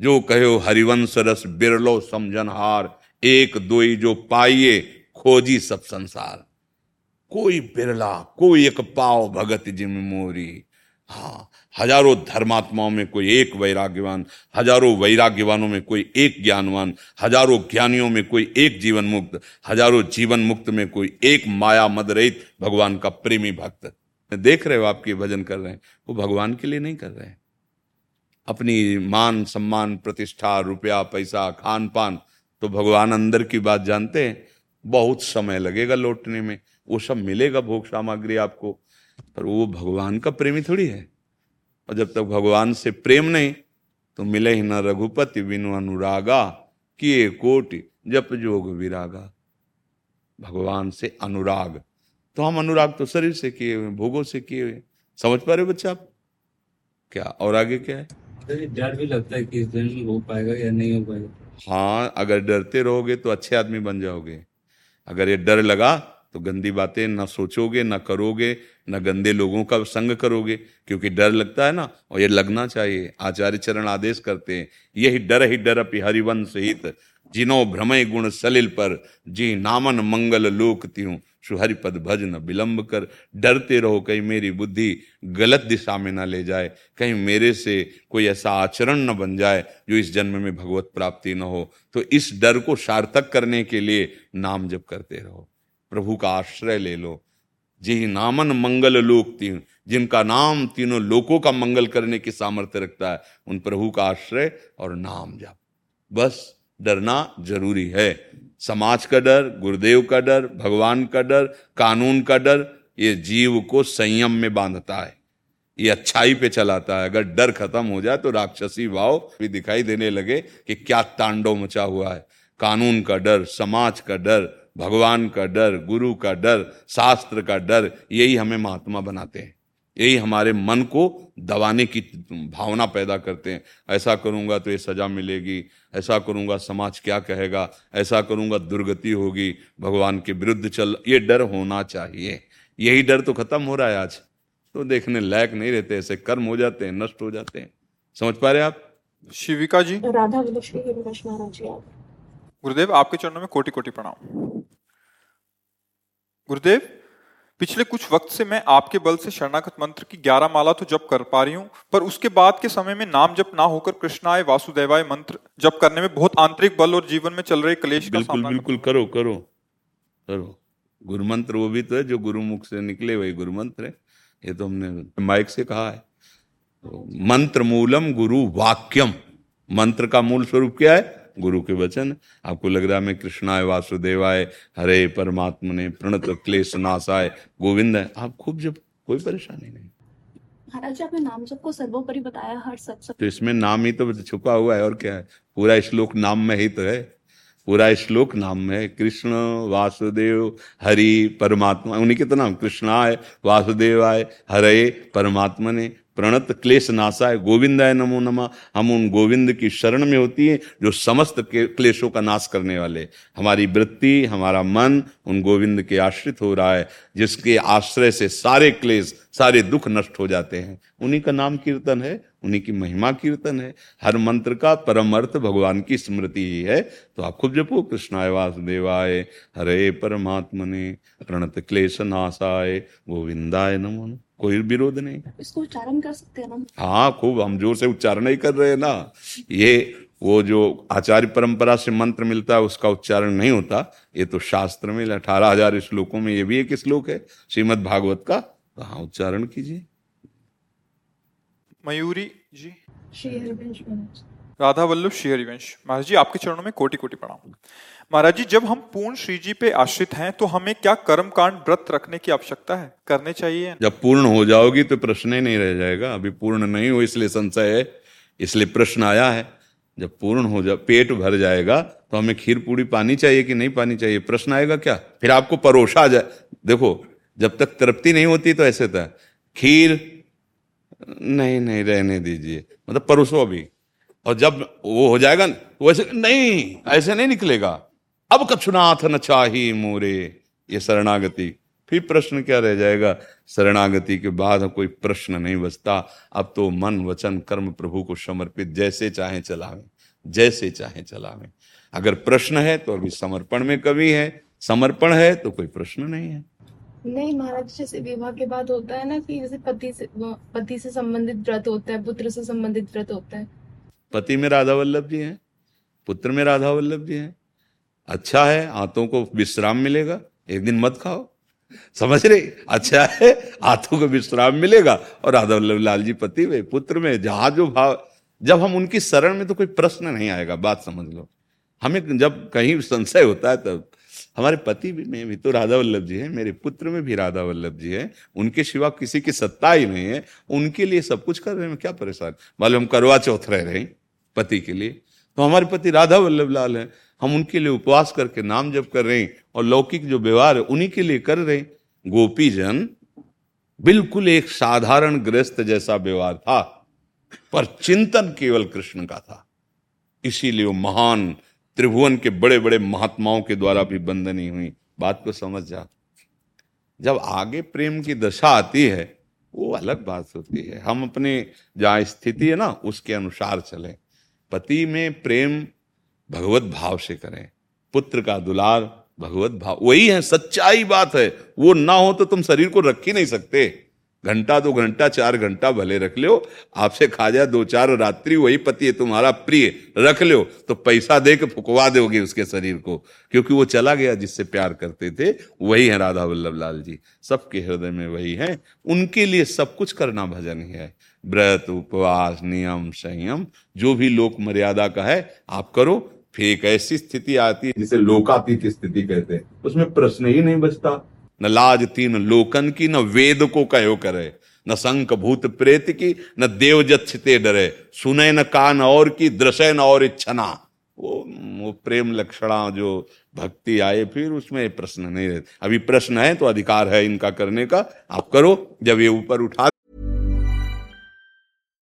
जो कहो हरिवंश रस बिरलो समझनहार, एक दोई जो पाइए, खोजी सब संसार। कोई बिरला, कोई एक पाओ भगत जिम मोरी। हाँ हज़ारों धर्मात्माओं में कोई एक वैराग्यवान, हज़ारों वैराग्यवानों में कोई एक ज्ञानवान, हज़ारों ज्ञानियों में कोई एक जीवन मुक्त हज़ारों जीवन मुक्त में कोई एक माया मद रहित भगवान का प्रेमी भक्त। देख रहे हो आपके भजन कर रहे हैं, वो भगवान के लिए नहीं कर रहे हैं। अपनी मान, सम्मान, प्रतिष्ठा, रुपया, पैसा खान पान तो भगवान अंदर की बात जानते हैं, बहुत समय लगेगा लौटने में, वो सब मिलेगा भोग सामग्री आपको, पर वो भगवान का प्रेमी थोड़ी है। और जब तक भगवान से प्रेम नहीं तो मिले ही न रघुपति बिनु अनुरागा किए कोटि जप जोग विरागा। भगवान से अनुराग। तो हम अनुराग तो शरीर से किए हुए भोगों से किए हुए। समझ पा रहे हो बच्चा आप? क्या और आगे क्या है? डर भी लगता है कि इस दिन हो पाएगा या नहीं हो पाएगा। हाँ अगर डरते रहोगे तो अच्छे आदमी बन जाओगे। अगर ये डर लगा तो गंदी बातें ना सोचोगे, ना करोगे, ना गंदे लोगों का संग करोगे, क्योंकि डर लगता है ना, और ये लगना चाहिए। आचार्य चरण आदेश करते हैं, यही डर ही डर अपि हरिवंश हित, जिनो भ्रमय गुण सलिल पर, जी नामन मंगल लोक त्यू सुहरिपद भज न विलंब कर, डरते रहो कहीं मेरी बुद्धि गलत दिशा में ना ले जाए, कहीं मेरे से कोई ऐसा आचरण न बन जाए, जो इस जन्म में भगवत प्राप्ति न हो। तो इस डर को सार्थक करने के लिए नाम जप करते रहो। प्रभु का आश्रय ले लो। जी नामन मंगल लोक तीन, जिनका नाम तीनों लोकों का मंगल करने की सामर्थ्य रखता है, उन प्रभु का आश्रय और नाम जप। बस, डरना ज़रूरी है। समाज का डर, गुरुदेव का डर, भगवान का डर, कानून का डर, ये जीव को संयम में बांधता है। ये अच्छाई पे चलाता है। अगर डर खत्म हो जाए तो राक्षसी भाव भी दिखाई देने लगे कि क्या तांडव मचा हुआ है। कानून का डर, समाज का डर भगवान का डर गुरु का डर शास्त्र का डर यही हमें महात्मा बनाते हैं। यही हमारे मन को दबाने की भावना पैदा करते हैं। ऐसा करूँगा तो ये सजा मिलेगी ऐसा करूँगा समाज क्या कहेगा ऐसा करूँगा दुर्गति होगी भगवान के विरुद्ध चल ये डर होना चाहिए। यही डर तो खत्म हो रहा है आज। तो देखने लायक नहीं रहते ऐसे कर्म हो जाते हैं नष्ट हो जाते हैं। समझ पा रहे आप? शिविका जी। राधा विलक्ष्मी महाराज जी आप। गुरुदेव आपके चरणों में कोटि कोटि प्रणाम। गुरुदेव पिछले कुछ वक्त से मैं आपके बल से शरणागत मंत्र की ग्यारह माला तो जप कर पा रही हूँ पर उसके बाद के समय में नाम जप ना होकर कृष्णाय वासुदेवाय मंत्र जप करने में बहुत आंतरिक बल और जीवन में चल रहे क्लेश का बिल्कुल सामना बिल्कुल करो। करो करो गुरु मंत्र वो भी तो है जो गुरु मुख से निकले वही गुरु मंत्र है। ये तो हमने माइक से कहा है। तो मंत्र मूलम गुरु वाक्यम। मंत्र का मूल स्वरूप क्या है? गुरु के वचन। आपको लग रहा है मैं कृष्णाय वासुदेवाय हरे परमात्मा ने प्रणत क्लेश नाशाय। गोविंद है आप खूब जब कोई परेशानी नहीं। महाराज जी आपने नाम जप को सर्वोपरि बताया हर सब सब तो इसमें नाम ही तो छुपा हुआ है और क्या है? पूरा श्लोक नाम में ही तो है। पूरा श्लोक नाम में है कृष्ण वासुदेव हरि परमात्मा। उन्हीं के तो नाम कृष्णाय वासुदेवाय हरे परमात्मा ने प्रणत क्लेश नाशाय गोविंदाय नमो नमा, हम उन गोविंद की शरण में होती है जो समस्त क्लेशों का नाश करने वाले हमारी वृत्ति, हमारा मन उन गोविंद के आश्रित हो रहा है, जिसके आश्रय से सारे क्लेश, सारे दुख नष्ट हो जाते हैं। उन्हीं का नाम कीर्तन है, उन्हीं की महिमा कीर्तन है। हर मंत्र का परम अर्थ भगवान की स्मृति ही है। तो आप खूब जपो, कृष्णाय वासुदेवाय, हरे परमात्मने, प्रणत क्लेश नाशाय गोविंदाय नमो। कोई विरोध नहीं। इसको उच्चारण कर सकते हैं ना। हाँ खूब हम ज़ोर से उच्चारण ही कर रहे हैं ना। ये वो जो आचार्य परंपरा से मंत्र मिलता है उसका उच्चारण नहीं होता। ये तो शास्त्र में अठारह हज़ार श्लोकों में ये भी एक श्लोक है। श्रीमद भागवत का तो हाँ उच्चारण कीजिए। मयूरी जी। श्री हरिवंश राधा वल्लभ श्री हरिवंश। महाराज जी आपके चरणों में कोटि कोटि प्रणाम। महाराज जी, जब हम पूर्ण श्री जी पे आश्रित हैं तो हमें क्या कर्म कांड व्रत रखने की आवश्यकता है? करने चाहिए? जब पूर्ण हो जाओगी तो प्रश्न ही नहीं रह जाएगा। अभी पूर्ण नहीं हो इसलिए संशय है, इसलिए प्रश्न आया है। जब पूर्ण हो जा, पेट भर जाएगा तो हमें खीर पूड़ी पानी चाहिए कि नहीं पानी चाहिए? प्रश्न आएगा क्या? फिर आपको परोसा जाए। देखो, जब तक तृप्ति नहीं होती तो ऐसे था। खीर, नहीं नहीं, रहने दीजिए। मतलब परोसो अभी। और जब वो हो जाएगा, वैसे, नहीं, ऐसे नहीं निकलेगा। अब कछुनाथ न चाही मोरे ये शरणागति। फिर प्रश्न क्या रह जाएगा? शरणागति के बाद कोई प्रश्न नहीं बचता। अब तो मन वचन कर्म प्रभु को समर्पित जैसे चाहे चलावे जैसे चाहे चलावे। अगर प्रश्न है तो अभी समर्पण में कभी है समर्पण है तो कोई प्रश्न नहीं है। नहीं महाराज जैसे विवाह के बाद होता है ना कि जैसे पति से पति से संबंधित व्रत होता है पुत्र से संबंधित व्रत होता है। पति में राधा वल्लभ जी हैं पुत्र में राधा वल्लभ जी हैं। अच्छा है हाथों को विश्राम मिलेगा, एक दिन मत खाओ। समझ रहे? अच्छा है हाथों को विश्राम मिलेगा। और राधा वल्लभ लाल जी पति में पुत्र में, जहाँ जो भाव, जब हम उनकी शरण में तो कोई प्रश्न नहीं आएगा, बात समझ लो। हमें जब कहीं संशय होता है तब। हमारे पति भी, में भी तो राधा वल्लभ जी है, मेरे पुत्र में भी राधा वल्लभ जी है। उनके सिवा किसी की सत्ता ही नहीं है। उनके लिए सब कुछ कर रहे हैं, क्या परेशान? मालूम हम करवा चौथ रह रहे पति के लिए। तो हमारे पति राधा वल्लभ लाल हैं। हम उनके लिए उपवास करके नाम जप कर रहे हैं और लौकिक जो व्यवहार है, उन्हीं के लिए कर रहे हैं। गोपी जन, बिल्कुल एक साधारण गृहस्थ जैसा व्यवहार था, पर चिंतन केवल कृष्ण का था। इसीलिए वो महान त्रिभुवन के बड़े बड़े महात्माओं के द्वारा भी बंदनी हुई। बात को समझ जा। जब आगे प्रेम की दशा आती है, वो अलग बात होती है। हम अपने जहाँ स्थिति है ना, उसके अनुसार चले। पति में प्रेम भगवत भाव से करें। पुत्र का दुलार, भगवत भाव। वही है, सच्चाई बात है। वो ना हो तो तुम शरीर को रख ही नहीं सकते। घंटा, दो घंटा, चार घंटा भले रख लो। आपसे खा जाए, दो चार, रात्रि, वही पति है तुम्हारा, प्रिय। रख लो तो पैसा दे के फुकवा दोगे उसके शरीर को। क्योंकि वो चला गया जिससे प्यार करते थे, वही है राधा वल्लभ लाल जी। सबके हृदय में वही है। उनके लिए सब कुछ करना भजन ही है। व्रत, उपवास, नियम, संयम, जो भी लोक मर्यादा का है, आप करो। फिर एक ऐसी स्थिति आती है जिसे लोकातीत स्थिति कहते हैं। उसमें प्रश्न ही नहीं बचता। न लाज तीन लोकन की न वेद को कहो करे। न संक भूत प्रेत की न देव जत्ते डरे। सुने न कान और की दृश्य न और इच्छना। वो, वो प्रेम लक्षणा जो भक्ति आए फिर उसमें प्रश्न नहीं रहते। अभी प्रश्न है तो अधिकार है इनका करने का। आप करो जब ये ऊपर उठा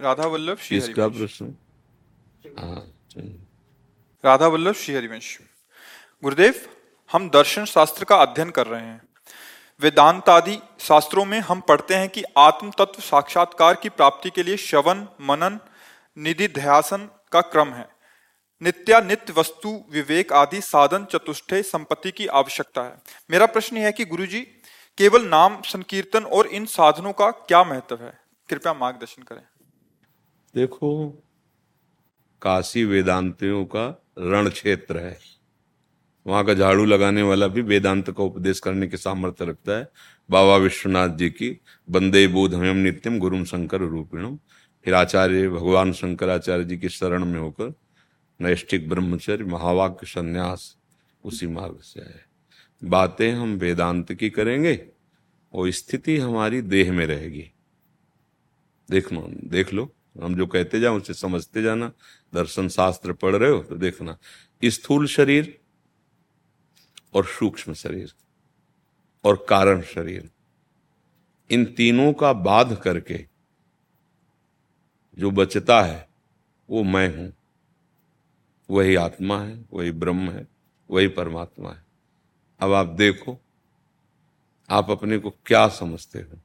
राधा वल्लभ श्री किसका हरिवंश। प्रश्न? हाँ राधा वल्लभ श्री हरिवंश। गुरुदेव हम दर्शन शास्त्र का अध्ययन कर रहे हैं। वेदांत आदि शास्त्रों में हम पढ़ते हैं कि आत्म तत्व साक्षात्कार की प्राप्ति के लिए श्रवण मनन निधि ध्यासन का क्रम है। नित्या नित्य वस्तु विवेक आदि साधन चतुष्टय संपत्ति की आवश्यकता है। मेरा प्रश्न यह है कि गुरुजी केवल नाम संकीर्तन और इन साधनों का क्या महत्व है? कृपया मार्गदर्शन करें। देखो, काशी वेदांतियों का रण क्षेत्र है। वहाँ का झाड़ू लगाने वाला भी वेदांत का उपदेश करने के सामर्थ्य रखता है। बाबा विश्वनाथ जी की बंदे बोधमयम नित्यम गुरुम शंकर रूपिणम फिर आचार्य भगवान शंकराचार्य जी की शरण में होकर नैष्ठिक ब्रह्मचर्य महावाक्य संन्यास उसी मार्ग से है बातें हम वेदांत की करेंगे और स्थिति हमारी देह में रहेगी। देखना देख लो। हम जो कहते जाओ उसे समझते जाना। दर्शन शास्त्र पढ़ रहे हो तो देखना। स्थूल शरीर और सूक्ष्म शरीर और कारण शरीर, इन तीनों का बाध करके जो बचता है, वो मैं हूँ। वही आत्मा है, वही ब्रह्म है, वही परमात्मा है। अब आप देखो, आप अपने को क्या समझते हो?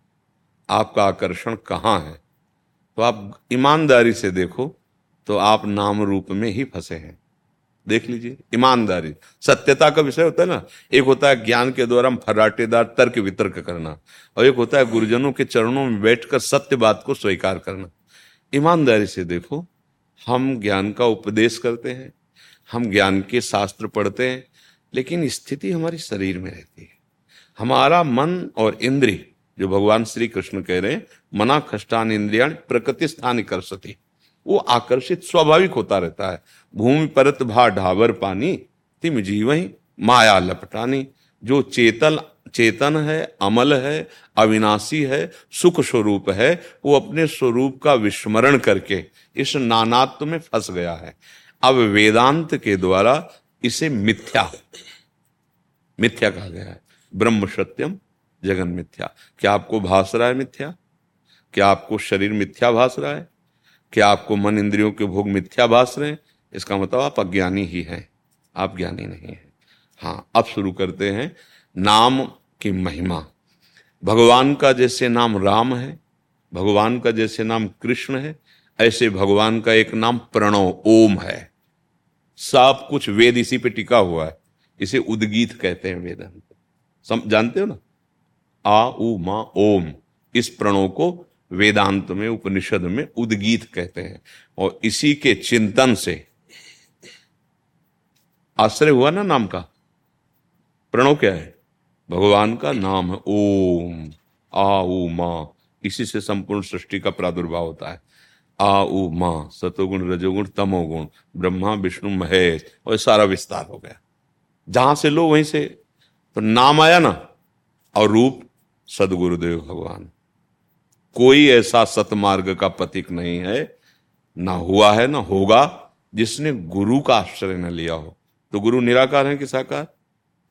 आपका आकर्षण कहाँ है? तो आप ईमानदारी से देखो तो आप नाम रूप में ही फंसे हैं। देख लीजिए, ईमानदारी। सत्यता का विषय होता है ना, एक होता है ज्ञान के द्वारा हम फर्राटेदार तर्क वितर्क करना, और एक होता है गुरुजनों के चरणों में बैठकर सत्य बात को स्वीकार करना। ईमानदारी से देखो, हम ज्ञान का उपदेश करते हैं, हम ज्ञान के शास्त्र पढ़ते हैं, लेकिन स्थिति हमारी शरीर में रहती है। हमारा मन और इंद्री जो भगवान श्री कृष्ण कह रहे हैं, मना खष्टान इंद्रिया प्रकृति स्थान कर सती वो आकर्षित, स्वाभाविक होता रहता है। भूमि परत भा ढाबर पानी, तिम जीव ही माया लपटानी। जो चेतन चेतन है, अमल है, अविनाशी है, सुख स्वरूप है, वो अपने स्वरूप का विस्मरण करके इस नानात्व में फंस गया है। अब वेदांत के द्वारा इसे मिथ्या मिथ्या कहा गया है। ब्रह्म सत्यम जगन मिथ्या। क्या आपको भास रहा है मिथ्या? क्या आपको शरीर मिथ्या भास रहा है? क्या आपको मन इंद्रियों के भोग मिथ्या भास रहे हैं? इसका मतलब आप अज्ञानी ही हैं। आप ज्ञानी नहीं हैं। हाँ अब शुरू करते हैं। नाम की महिमा। भगवान का जैसे नाम राम है, भगवान का जैसे नाम कृष्ण है, ऐसे भगवान का एक नाम प्रणव, ओम है। सब कुछ वेद इसी पे टिका हुआ है। इसे उदगीत कहते हैं वेदांत। सम जानते हो ना? आ उ मा ओम इस प्रणव को वेदांत में, उपनिषद में उदगीत कहते हैं। और इसी के चिंतन से। आश्रय हुआ ना नाम का? प्रणव क्या है? भगवान का नाम है ओम। आ उ मा इसी से संपूर्ण सृष्टि का प्रादुर्भाव होता है। आ उ मा सतोगुण, रजोगुण, तमोगुण, ब्रह्मा, विष्णु, महेश, और सारा विस्तार हो गया। जहाँ से लो, वहीं से। तो नाम आया ना? और रूप सदगुरुदेव भगवान। कोई ऐसा सतमार्ग का प्रतीक नहीं है, ना हुआ है, ना होगा, जिसने गुरु का आश्रय न लिया हो। तो गुरु निराकार है कि साकार?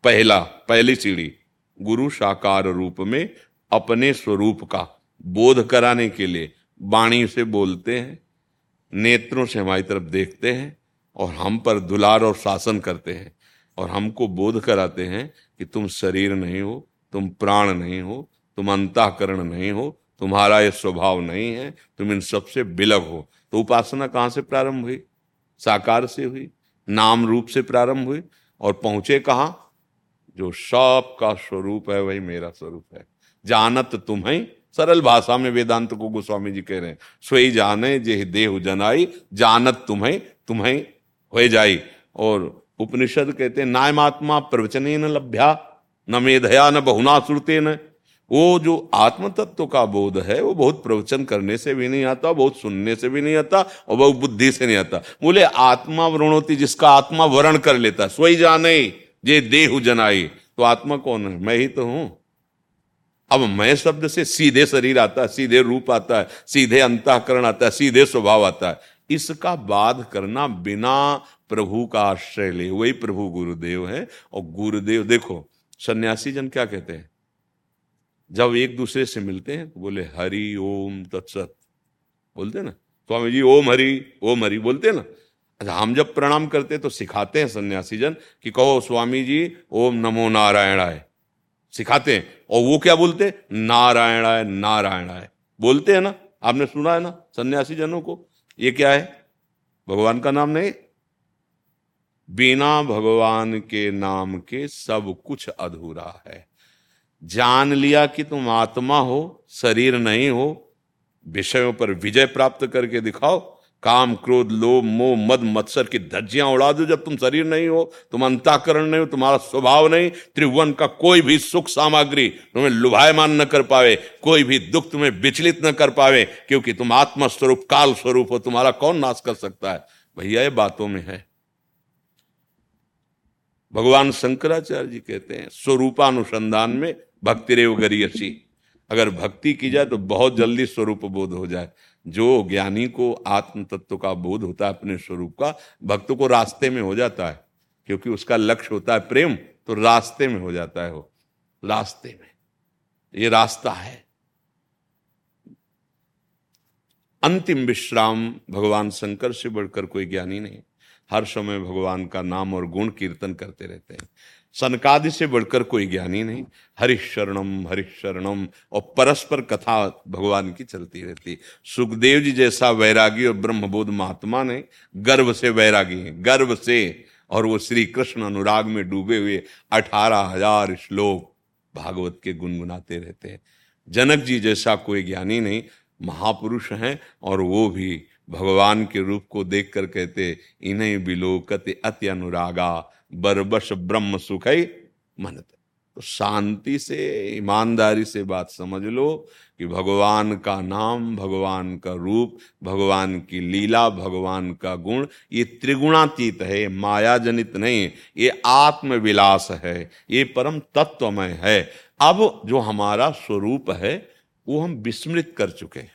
पहला, पहली सीढ़ी, गुरु साकार रूप में अपने स्वरूप का बोध कराने के लिए वाणी से बोलते हैं, नेत्रों से हमारी तरफ़ देखते हैं, और हम पर दुलार और शासन करते हैं, और हमको बोध कराते हैं कि तुम शरीर नहीं हो तुम प्राण नहीं हो, तुम अंताकरण नहीं हो, तुम्हारा ये स्वभाव नहीं है, तुम इन सबसे बिलग हो। तो उपासना कहाँ से प्रारंभ हुई? साकार से हुई, नाम रूप से प्रारंभ हुई, और पहुँचे कहा? जो सब का स्वरूप है, वही मेरा स्वरूप है। जानत तुम्हें, सरल भाषा में वेदांत को गोस्वामी जी कह रहे हैं सोई जाने जे देह जनाई, जानत तुम्हें तुम्हें हो जाई। और उपनिषद कहते हैं, नायमात्मा प्रवचन न लभ्या न मेधया न बहुना सुरते न। वो जो आत्म तत्व का बोध है, वो बहुत प्रवचन करने से भी नहीं आता, बहुत सुनने से भी नहीं आता, और बहुत बुद्धि से नहीं आता। बोले, आत्मा वर्ण होती, जिसका आत्मा वर्ण कर लेता, सोई जाने जे देह जनाई। तो आत्मा कौन है? मैं ही तो हूँ। अब मैं शब्द से सीधे शरीर आता है सीधे रूप आता है, सीधे अंतकरण आता है, सीधे स्वभाव आता है। इसका बाध करना बिना प्रभु का आश्रय ले। वही प्रभु गुरुदेव है, और गुरुदेव, देखो सन्यासी जन क्या कहते हैं? जब एक दूसरे से मिलते हैं तो बोले, हरि ओम तत्सत। बोलते ना? स्वामी जी, ओम हरि ओम हरि, बोलते ना? अच्छा हम जब प्रणाम करते हैं तो सिखाते हैं सन्यासी जन कि कहो, स्वामी जी, ओम नमो नारायणाय। सिखाते हैं। और वो क्या बोलते नारायणाय नारायणाय। बोलते हैं ना? आपने सुना है ना, सन्यासी जनों को? ये क्या है? भगवान का नाम नहीं? बिना भगवान के नाम के सब कुछ अधूरा है। जान लिया कि तुम आत्मा हो, शरीर नहीं हो, विषयों पर विजय प्राप्त करके दिखाओ, काम, क्रोध, लोभ, मोह, मद, मत्सर की धज्जियाँ उड़ा दो जब तुम शरीर नहीं हो, तुम अंताकरण नहीं हो, तुम्हारा स्वभाव नहीं, त्रिभुवन का कोई भी सुख सामग्री तुम्हें लुभायमान न कर पावे, कोई भी दुख तुम्हें विचलित न कर पावे, क्योंकि तुम आत्मा स्वरूप काल स्वरूप हो, तुम्हारा कौन नाश कर सकता है? भैया, ये बातों में है। भगवान शंकराचार्य जी कहते हैं, स्वरूपानुसंधान में भक्ति रेव गरीयसी। अगर भक्ति की जाए तो बहुत जल्दी स्वरूप बोध हो जाए। जो ज्ञानी को आत्म तत्व का बोध होता है अपने स्वरूप का, भक्त को रास्ते में हो जाता है। क्योंकि उसका लक्ष्य होता है प्रेम तो रास्ते में हो जाता है वो। रास्ते में। ये रास्ता है। अंतिम विश्राम भगवान शंकर से बढ़कर कोई ज्ञानी नहीं। हर समय भगवान का नाम और गुण कीर्तन करते रहते हैं। सनकादि से बढ़कर कोई ज्ञानी नहीं। हरिशरणम हरिशरणम। और परस्पर कथा भगवान की चलती रहती सुखदेव जी जैसा वैरागी और ब्रह्मबोध महात्मा ने गर्व से वैरागी हैं। गर्व से और वो श्री कृष्ण अनुराग में डूबे हुए अठारह हज़ार श्लोक भागवत के गुनगुनाते रहते हैं। जनक जी जैसा कोई ज्ञानी नहीं, महापुरुष हैं और वो भी भगवान के रूप को देखकर कहते, इन्हें बिलोकते अति अनुरागा बरबस ब्रह्म सुख मन तो शांति से, ईमानदारी से बात समझ लो कि भगवान का नाम, भगवान का रूप, भगवान की लीला, भगवान का गुण, ये त्रिगुणातीत है माया जनित नहीं, ये आत्मविलास है, ये परम तत्वमय है। अब जो हमारा स्वरूप है, वो हम विस्मृत कर चुके हैं।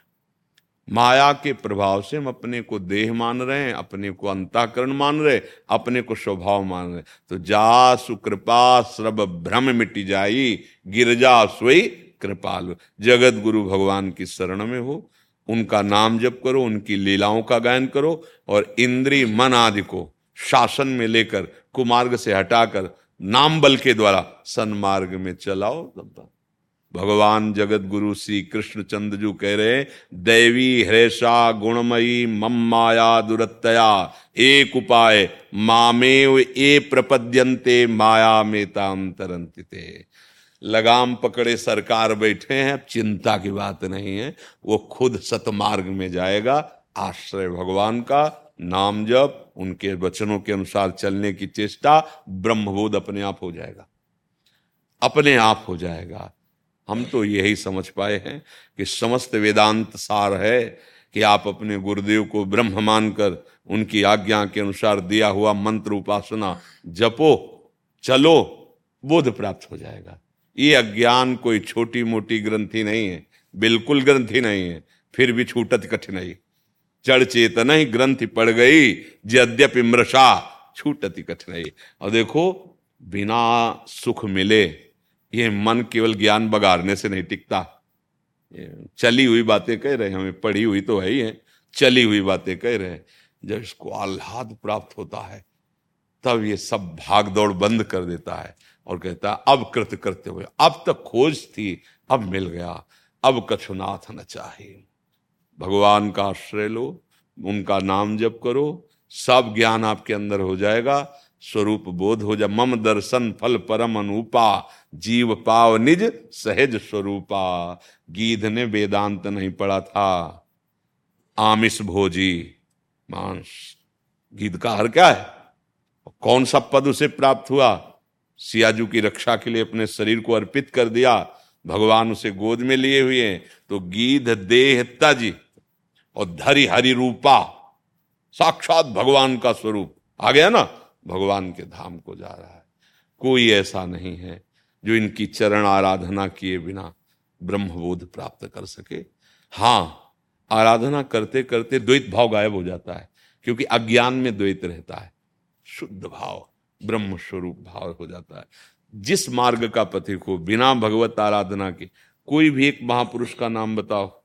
माया के प्रभाव से हम अपने को देह मान रहे हैं, अपने को अंताकरण मान रहे अपने को स्वभाव मान रहे तो जा सुकृपा श्रब भ्रम मिटी जाई गिरजा सोई कृपालु। जगत गुरु भगवान की शरण में हो, उनका नाम जप करो, उनकी लीलाओं का गायन करो और इंद्री मन आदि को शासन में लेकर, कुमार्ग से हटाकर, नाम बल के द्वारा सन्मार्ग में चलाओ, तब भगवान जगत गुरु श्री कृष्ण चंद्रजू कह रहे दैवी हृषा गुणमयी मम माया दुरतया एक उपाय, मामेव ए प्रपद्यंते माया में तांतरंतिते लगाम पकड़े सरकार बैठे हैं चिंता की बात नहीं है, वो खुद सतमार्ग में जाएगा, आश्रय भगवान का, नाम जप, उनके वचनों के अनुसार चलने की चेष्टा, ब्रह्मबोध अपने आप हो जाएगा। अपने आप हो जाएगा। हम तो यही समझ पाए हैं कि समस्त वेदांत सार है कि आप अपने गुरुदेव को ब्रह्म मानकर उनकी आज्ञा के अनुसार दिया हुआ मंत्र उपासना जपो, चलो, बोध प्राप्त हो जाएगा। ये अज्ञान कोई छोटी मोटी ग्रंथि नहीं है, बिल्कुल ग्रंथि नहीं है, फिर भी छूटत कठिनाई चढ़ चेतन ही ग्रंथि पड़ गई जद्यपि मृषा छूटती कठिनाई और देखो, बिना सुख मिले ये मन केवल ज्ञान बगाड़ने से नहीं टिकता। चली हुई बातें कह रहे हमें पढ़ी हुई तो है ही है, चली हुई बातें कह रहे जब इसको आह्लाद प्राप्त होता है, तब ये सब भाग दौड़ बंद कर देता है और कहता है, अब कृत करते हुए, अब तक खोज थी, अब मिल गया, अब कछुनाथ न चाहिए भगवान का आश्रय लो, उनका नाम जप करो, सब ज्ञान आपके अंदर हो जाएगा स्वरूप बोध हो जा। मम दर्शन फल परम अनुपा। जीव पाव निज सहज स्वरूपा। गीध ने वेदांत नहीं पढ़ा था। आमिष भोजी, मांस, गीध का हर क्या है? कौन सा पद उसे प्राप्त हुआ? सियाजू की रक्षा के लिए अपने शरीर को अर्पित कर दिया। भगवान उसे गोद में लिए हुए हैं। तो गीध देह तज और धरि हरि रूपा। साक्षात भगवान का स्वरूप। आ गया ना? भगवान के धाम को जा रहा है। कोई ऐसा नहीं है जो इनकी चरण आराधना किए बिना ब्रह्मबोध प्राप्त कर सके। हाँ आराधना करते करते द्वैत भाव गायब हो जाता है, क्योंकि अज्ञान में द्वैत रहता है। शुद्ध भाव ब्रह्म स्वरूप भाव हो जाता है। जिस मार्ग का पथिक हो, बिना भगवत आराधना के, कोई भी एक महापुरुष का नाम बताओ,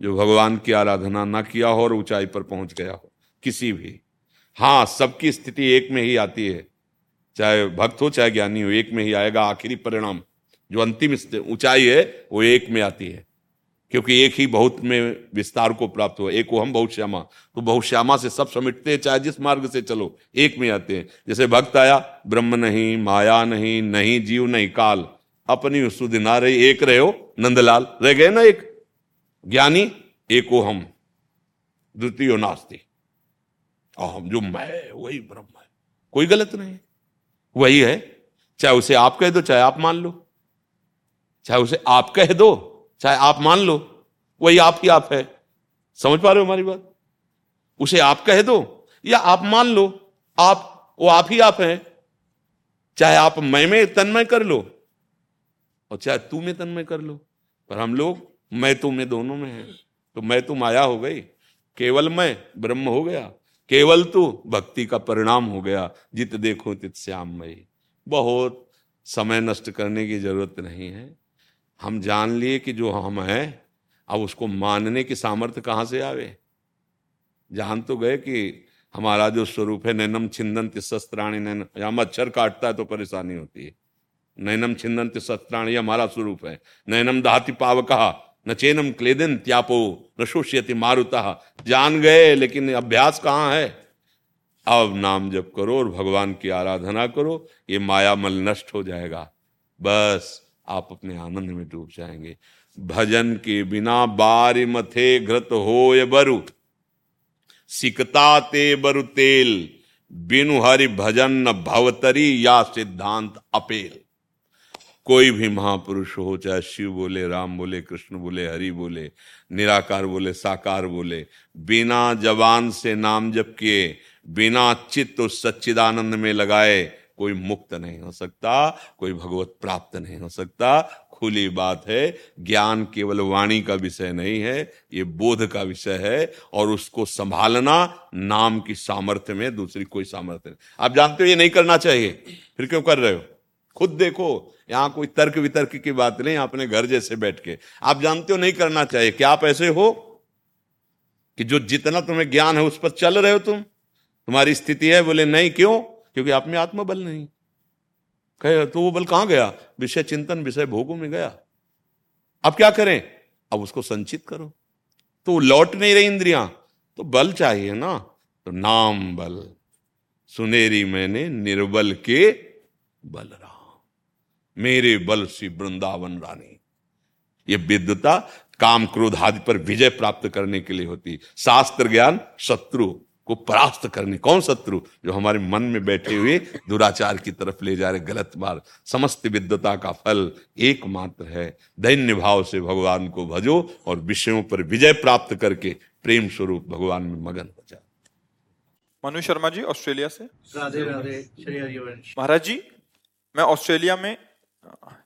जो भगवान की आराधना ना किया हो और ऊंचाई पर पहुँच गया हो, किसी भी हाँ सबकी स्थिति एक में ही आती है। चाहे भक्त हो, चाहे ज्ञानी हो, एक में ही आएगा आखिरी परिणाम। जो अंतिम ऊंचाई है, वो एक में आती है। क्योंकि एक ही बहुत में विस्तार को प्राप्त हुआ। एक वो हम, बहुत श्यामा। तो बहुत श्यामा से सब समिटते हैं, चाहे जिस मार्ग से चलो, एक में आते हैं। जैसे भक्त आया, ब्रह्म नहीं, माया नहीं नहीं जीव, नहीं काल। अपनी सुध ना रही एक रहे हो, नंदलाल। रह गए ना एक? ज्ञानी, एको हम। द्वितीय नास्ती। अहम जो मैं वही ब्रह्म है। कोई गलत नहीं। है वही है, चाहे उसे आप कह दो, चाहे आप मान लो। चाहे उसे आप कह दो, चाहे आप मान लो, वही आप ही आप है। समझ पा रहे हो हमारी बात? उसे आप कह दो, या आप मान लो, आप, वो आप ही आप है। चाहे आप मैं में तन्मय कर लो, और चाहे तू में तन्मय कर लो। पर हम लोग, मैं तू में दोनों में है। तो मैं तुम आया हो गई। केवल मैं, ब्रह्म हो गया। केवल तू भक्ति का परिणाम हो गया, जित देखो तित श्याम मई। बहुत समय नष्ट करने की ज़रूरत नहीं है। हम जान लिए कि जो हम हैं, अब उसको मानने की सामर्थ्य कहाँ से आवे? जान तो गए कि हमारा जो स्वरूप है, नैनम छिंदन शस्त्राणी, नैन या मच्छर काटता है तो परेशानी होती है। नैनम छिंदन शस्त्राणी हमारा स्वरूप है। नैनम दहाति पाव कहा न चेनम क्लेदन त्यापो न शोष्यति मारुता। जान गए, लेकिन अभ्यास कहाँ है? अब नाम जप करो और भगवान की आराधना करो, ये माया मल नष्ट हो जाएगा। बस, आप अपने आनंद में डूब जाएँगे। भजन के बिना बारी मथे घृत हो ये बरु। सिकता ते बरु तेल, बिनु हरि भजन न भवतरी या सिद्धांत अपेल। कोई भी महापुरुष हो, चाहे शिव बोले, राम बोले, कृष्ण बोले, हरि बोले, निराकार बोले, साकार बोले, बिना जवान से नाम जप किए, बिना चित्त सच्चिदानंद में लगाए, कोई मुक्त नहीं हो सकता, कोई भगवत प्राप्त नहीं हो सकता। खुली बात है, ज्ञान केवल वाणी का विषय नहीं है, ये बोध का विषय है, और उसको संभालना नाम की सामर्थ्य में दूसरी कोई सामर्थ्य नहीं। आप जानते हो ये नहीं करना चाहिए, फिर क्यों कर रहे हो? खुद देखो, यहाँ कोई तर्क वितर्क की बात नहीं, अपने घर जैसे बैठ के। आप जानते हो नहीं करना चाहिए। क्या आप ऐसे हो? कि जो जितना तुम्हें ज्ञान है उस पर चल रहे हो तुम? तुम्हारी स्थिति है, बोले नहीं, क्यों? क्योंकि आप में आत्मबल नहीं। कहे तो वो बल कहाँ गया? विषय चिंतन, विषय भोगों में गया। अब क्या करें? अब उसको संचित करो। तो लौट नहीं रही इंद्रियाँ। तो बल चाहिए ना। तो नाम बल। सुनेरी मैंने निर्बल के बल राम मेरे बल सी वृंदावन रानी। ये विद्वता काम क्रोध आदि पर विजय प्राप्त करने के लिए होती। शास्त्र ज्ञान शत्रु को परास्त करने। कौन शत्रु? जो हमारे मन में बैठे हुए दुराचार की तरफ़ ले जा रहे गलत मार्ग। समस्त विद्वता का फल एकमात्र है। दैन्य भाव से भगवान को भजो और विषयों पर विजय प्राप्त करके प्रेम स्वरूप भगवान में मगन हो जाए मनु शर्मा जी ऑस्ट्रेलिया से। राधे राधे महाराज जी मैं ऑस्ट्रेलिया में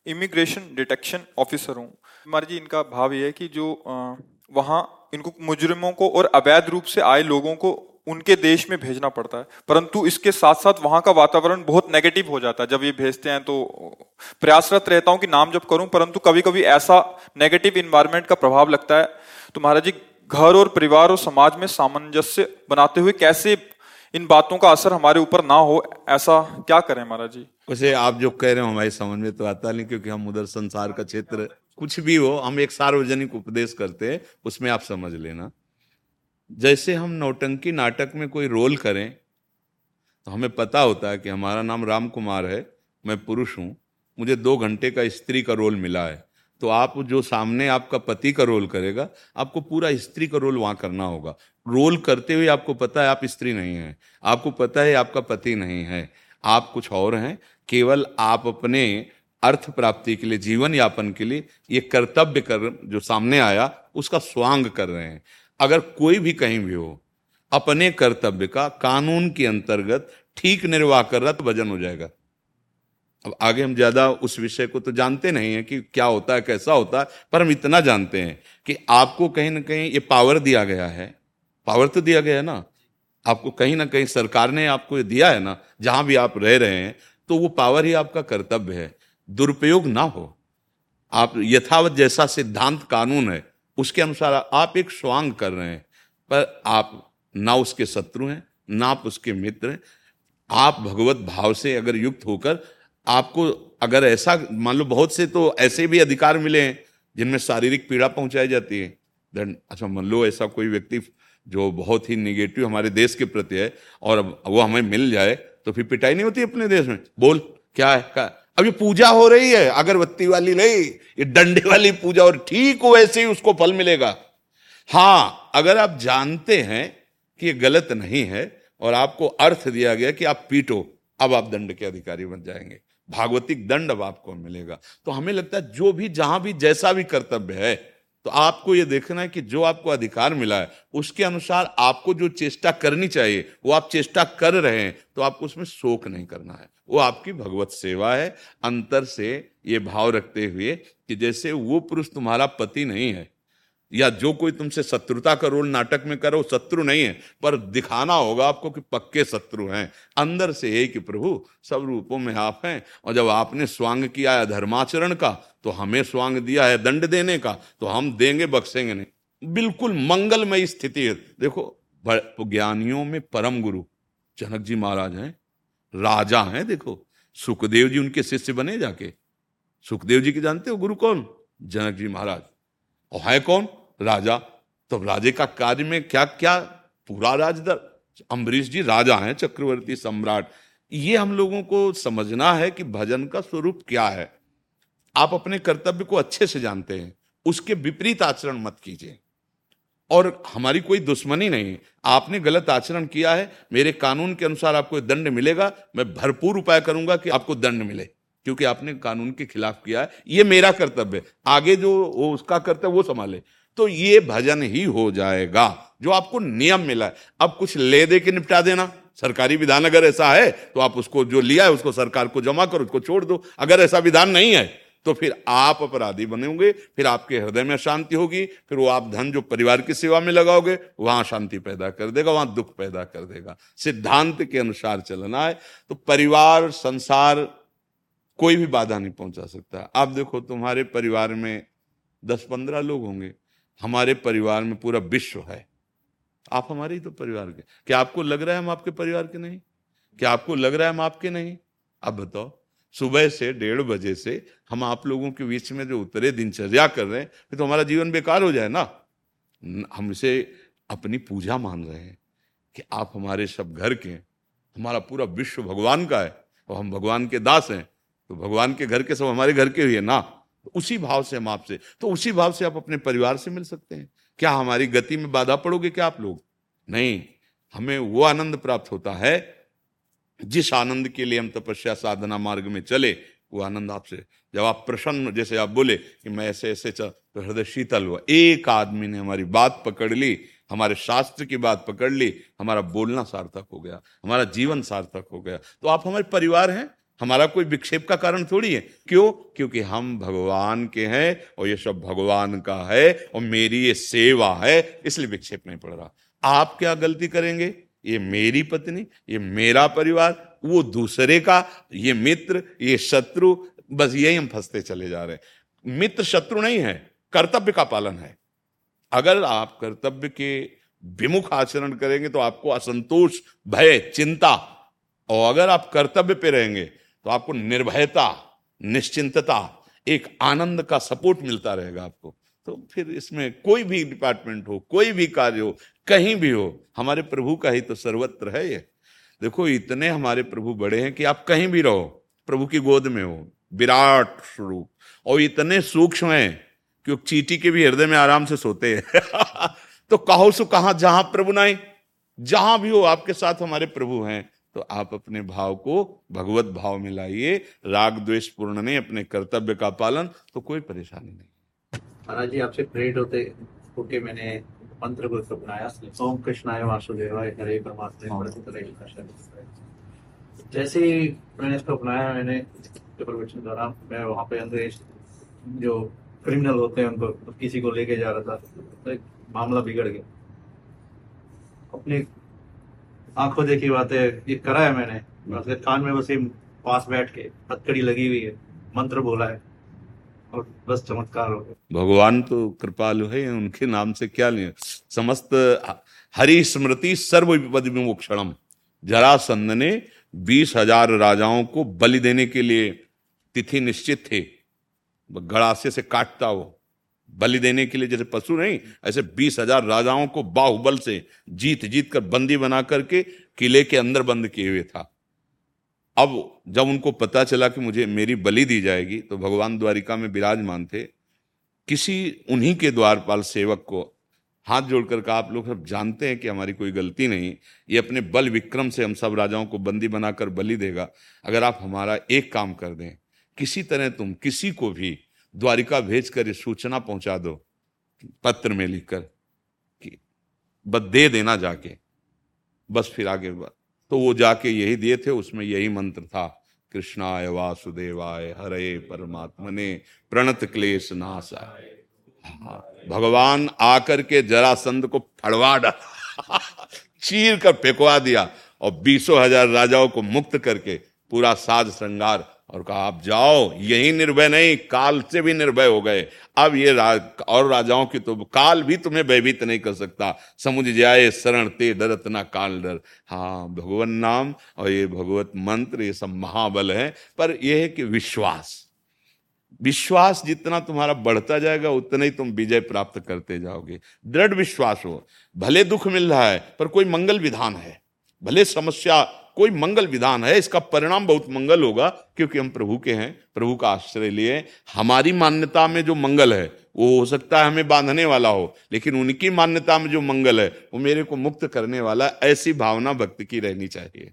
इमिग्रेशन डिटेक्शन ऑफिसर हूँ। महाराज जी इनका भाव ये है कि जो वहाँ इनको मुजरिमों को और अवैध रूप से आए लोगों को उनके देश में भेजना पड़ता है। परंतु इसके साथ साथ वहाँ का वातावरण बहुत नेगेटिव हो जाता है। जब ये भेजते हैं तो प्रयासरत रहता हूँ कि नाम जब करूँ, परंतु कभी कभी ऐसा नेगेटिव इन्वायरमेंट का प्रभाव लगता है। तो महाराज जी, घर और परिवार और समाज में सामंजस्य बनाते हुए कैसे इन बातों का असर हमारे ऊपर ना हो, ऐसा क्या करें महाराज जी? वैसे आप जो कह रहे हो हमारी समझ में तो आता नहीं, क्योंकि हम उधर संसार का क्षेत्र कुछ भी हो, हम एक सार्वजनिक उपदेश करते हैं, उसमें आप समझ लेना। जैसे हम नौटंकी नाटक में कोई रोल करें तो हमें पता होता है कि हमारा नाम राम कुमार है, मैं पुरुष हूँ, मुझे दो घंटे का स्त्री का रोल मिला है। तो आप जो सामने आपका पति का रोल करेगा, आपको पूरा स्त्री का रोल वहाँ करना होगा। रोल करते हुए आपको पता है आप स्त्री नहीं है। आपको पता है आपका पति नहीं है। आप कुछ और हैं। केवल आप अपने अर्थ प्राप्ति के लिए, जीवन यापन के लिए, ये कर्तव्य कर, जो सामने आया, उसका स्वांग कर रहे हैं। अगर कोई भी कहीं भी हो, अपने कर्तव्य का कानून के अंतर्गत ठीक निर्वाह कर रहा तो वज़न हो जाएगा। अब आगे हम ज़्यादा उस विषय को तो जानते नहीं है कि क्या होता है, कैसा होता है, पर हम इतना जानते हैं कि आपको कहीं ना कहीं ये पावर दिया गया है। पावर तो दिया गया है ना। आपको कहीं ना कहीं सरकार ने आपको दिया है ना, जहाँ भी आप रह रहे हैं तो वो पावर ही आपका कर्तव्य है। दुरुपयोग ना हो। आप यथावत जैसा सिद्धांत कानून है, उसके अनुसार आप एक स्वांग कर रहे हैं, पर आप ना उसके शत्रु हैं, ना आप उसके मित्र हैं। आप भगवत भाव से अगर युक्त होकर आपको अगर ऐसा, मान लो बहुत से तो ऐसे भी अधिकार मिले हैं जिनमें शारीरिक पीड़ा पहुंचाई जाती है। देन अच्छा मान लो ऐसा कोई व्यक्ति जो बहुत ही निगेटिव हमारे देश के प्रति है और अब वो हमें मिल जाए तो फिर पिटाई नहीं होती अपने देश में? बोल, क्या है? क्या? अब ये पूजा हो रही है, अगरबत्ती वाली नहीं, ये डंडे वाली पूजा और ठीक वैसे ही उसको फल मिलेगा। हाँ अगर आप जानते हैं कि ये गलत नहीं है और आपको अर्थ दिया गया कि आप पीटो, अब आप दंड के अधिकारी बन जाएँगे। भागवतिक दंड अब आपको मिलेगा। तो हमें लगता है जो भी, जहाँ भी, जैसा भी कर्तव्य है तो आपको यह देखना है कि जो आपको अधिकार मिला है, उसके अनुसार आपको जो चेष्टा करनी चाहिए, वो आप चेष्टा कर रहे हैं तो आपको उसमें शोक नहीं करना है। वो आपकी भगवत सेवा है। अंतर से ये भाव रखते हुए कि जैसे वो पुरुष तुम्हारा पति नहीं है या जो कोई तुमसे शत्रुता का रोल नाटक में करो शत्रु नहीं है, पर दिखाना होगा आपको कि पक्के शत्रु हैं। अंदर से यही कि प्रभु, सब रूपों में आप हैं, और जब आपने स्वांग किया है धर्माचरण का तो हमें स्वांग दिया है दंड देने का तो हम देंगे, बख्शेंगे नहीं। बिल्कुल मंगलमय स्थिति है। देखो ज्ञानियों में परम गुरु, जनक जी महाराज हैं, राजा हैं, देखो, सुखदेव जी उनके शिष्य बने जाके। सुखदेव जी के जानते हो गुरु कौन? जनक जी महाराज। और है कौन? राजा। तो राजे का कार्य में क्या क्या पूरा राजदर अम्बरीश जी राजा हैं, चक्रवर्ती सम्राट। ये हम लोगों को समझना है कि भजन का स्वरूप क्या है। आप अपने कर्तव्य को अच्छे से जानते हैं। उसके विपरीत आचरण मत कीजिए। और हमारी कोई दुश्मनी नहीं आपने गलत आचरण किया है। मेरे कानून के अनुसार आपको दंड मिलेगा। मैं भरपूर उपाय करूँगा कि आपको दंड मिले। क्योंकि आपने कानून के खिलाफ किया है, ये मेरा कर्तव्य है। आगे जो वो उसका कर्तव्य वो संभाले। तो ये भजन ही हो जाएगा, जो आपको नियम मिला है। अब कुछ ले दे के निपटा देना। सरकारी विधान अगर ऐसा है तो आप उसको जो लिया है, उसको सरकार को जमा करो, उसको छोड़ दो। अगर ऐसा विधान नहीं है तो फिर आप अपराधी बनेंगे फिर आपके हृदय में शांति होगी, फिर वो आप धन जो परिवार की सेवा में लगाओगे, वहाँ शांति पैदा कर देगा, वहाँ दुख पैदा कर देगा। सिद्धांत के अनुसार चलना है। तो परिवार, संसार कोई भी बाधा नहीं पहुँचा सकता। आप देखो, तुम्हारे परिवार में दस पंद्रह लोग होंगे। हमारे परिवार में पूरा विश्व है। आप हमारे ही तो परिवार के। क्या आपको लग रहा है हम आपके परिवार के नहीं? क्या आपको लग रहा है हम आपके नहीं? अब बताओ, सुबह से डेढ़ बजे से हम आप लोगों के बीच में जो उतरे, दिनचर्या कर रहे हैं तो हमारा जीवन बेकार हो जाए ना? हम इसे अपनी पूजा मान रहे हैं कि आप हमारे सब घर के हमारा पूरा विश्व भगवान का है और हम भगवान के दास हैं। तो भगवान के घर के सब हमारे घर के हुए ना। तो उसी भाव से हम आपसे तो उसी भाव से आप अपने परिवार से मिल सकते हैं। क्या हमारी गति में बाधा पड़ोगे क्या आप लोग? नहीं। हमें वो आनंद प्राप्त होता है, जिस आनंद के लिए हम तपस्या साधना मार्ग में चले, वो आनंद आपसे। जब आप प्रसन्न, जैसे आप बोले कि मैं ऐसे ऐसे चल तो हृदय शीतल हुआ। एक आदमी ने हमारी बात पकड़ ली, हमारे शास्त्र की बात पकड़ ली, हमारा बोलना सार्थक हो गया, हमारा जीवन सार्थक हो गया। तो आप हमारे परिवार हैं? हमारा कोई विक्षेप का कारण थोड़ी है। क्यों? क्योंकि हम भगवान के हैं और ये सब भगवान का है और मेरी ये सेवा है, इसलिए विक्षेप नहीं पड़ रहा। आप क्या गलती करेंगे? ये मेरी पत्नी, ये मेरा परिवार, वो दूसरे का, ये मित्र, ये शत्रु, बस यही हम फंसते चले जा रहे हैं। मित्र शत्रु नहीं है, कर्तव्य का पालन है। अगर आप कर्तव्य के विमुख आचरण करेंगे तो आपको असंतोष, भय, चिंता, और अगर आप कर्तव्य पे रहेंगे तो आपको निर्भयता, निश्चिंतता, एक आनंद का सपोर्ट मिलता रहेगा आपको। तो फिर इसमें कोई भी डिपार्टमेंट हो, कोई भी कार्य हो, कहीं भी हो, हमारे प्रभु का ही तो सर्वत्र है ये। देखो, इतने हमारे प्रभु बड़े हैं कि आप कहीं भी रहो, प्रभु की गोद में हो, विराट स्वरूप। और इतने सूक्ष्म हैं कि चीटी के भी हृदय में आराम से सोते हैं। तो कहो सो कहा, जहाँ प्रभु नहीं जहाँ भी हो, आपके साथ हमारे प्रभु हैं। तो आप अपने भाव को भगवत भाव में लाइए। राग द्वेष पूर्ण नहीं अपने कर्तव्य का पालन तो कोई परेशानी नहीं। महाराज जी आपसे प्रेरित होते होके मैंने मंत्र को अपनाया। ओम कृष्णाय वासुदेवाय हरे परमात्मा जैसे ही मैंने इसको अपनाया मैंने प्रोवेशन दौरान मैं वहाँ पे अंग्रेज़ जो क्रिमिनल होते हैं उनको किसी को लेके जा रहा था तो एक मामला बिगड़ गया। अपनी आँखों देखी बातें, ये करा है मैंने। उसके कान में बस पास बैठ के हथकड़ी लगी हुई है, मंत्र बोला है, और बस चमत्कार हो गया। भगवान तो कृपालु है, उनके नाम से क्या नहीं समस्त हरि स्मृति सर्व विपद विमोक्षणम। जरासंध ने बीस हज़ार राजाओं को बलि देने के लिए तिथि निश्चित थे। गड़ासे से काटता वो। बलि देने के लिए जैसे पशु नहीं, ऐसे बीस हज़ार राजाओं को बाहुबल से जीत जीत कर बंदी बना करके किले के अंदर बंद किए हुए था। अब जब उनको पता चला कि मुझे मेरी बलि दी जाएगी तो भगवान द्वारिका में विराजमान थे। किसी उन्हीं के द्वारपाल सेवक को हाथ जोड़कर कहा, आप लोग सब जानते हैं कि हमारी कोई गलती नहीं, ये अपने बल विक्रम से हम सब राजाओं को बंदी बनाकर बलि देगा। अगर आप हमारा एक काम कर दें, किसी तरह तुम किसी को भी द्वारिका भेज कर सूचना पहुँचा दो पत्र में लिखकर कि बस दे देना जाके। बस फिर आगे तो वो जाके यही दिए थे उसमें यही मंत्र था कृष्णाय वासुदेवाय हरे परमात्मने प्रणत क्लेश नाशाय हाँ, भगवान आकर के जरासंध को फड़वा डाला चीर कर फेंकवा दिया और बीसों हज़ार राजाओं को मुक्त करके पूरा साज श्रृंगार और कहा आप जाओ यही निर्भय नहीं काल से भी निर्भय हो गए। अब ये रा, और राजाओं की तो काल भी तुम्हें भयभीत नहीं कर सकता। समुझ जाए शरण ते डरत ना काल डर। हाँ भगवान नाम और ये भगवत मंत्र ये सब महाबल है पर यह है कि विश्वास। विश्वास जितना तुम्हारा बढ़ता जाएगा उतना ही तुम विजय प्राप्त करते जाओगे। दृढ़ विश्वास हो। भले दुख मिल रहा है पर कोई मंगल विधान है। भले समस्या कोई मंगल विधान है, इसका परिणाम बहुत मंगल होगा, क्योंकि हम प्रभु के हैं, प्रभु का आश्रय लिए हमारी मान्यता में जो मंगल है, वो हो सकता है हमें बांधने वाला हो, लेकिन उनकी मान्यता में जो मंगल है, वो मेरे को मुक्त करने वाला ऐसी भावना भक्त की रहनी चाहिए।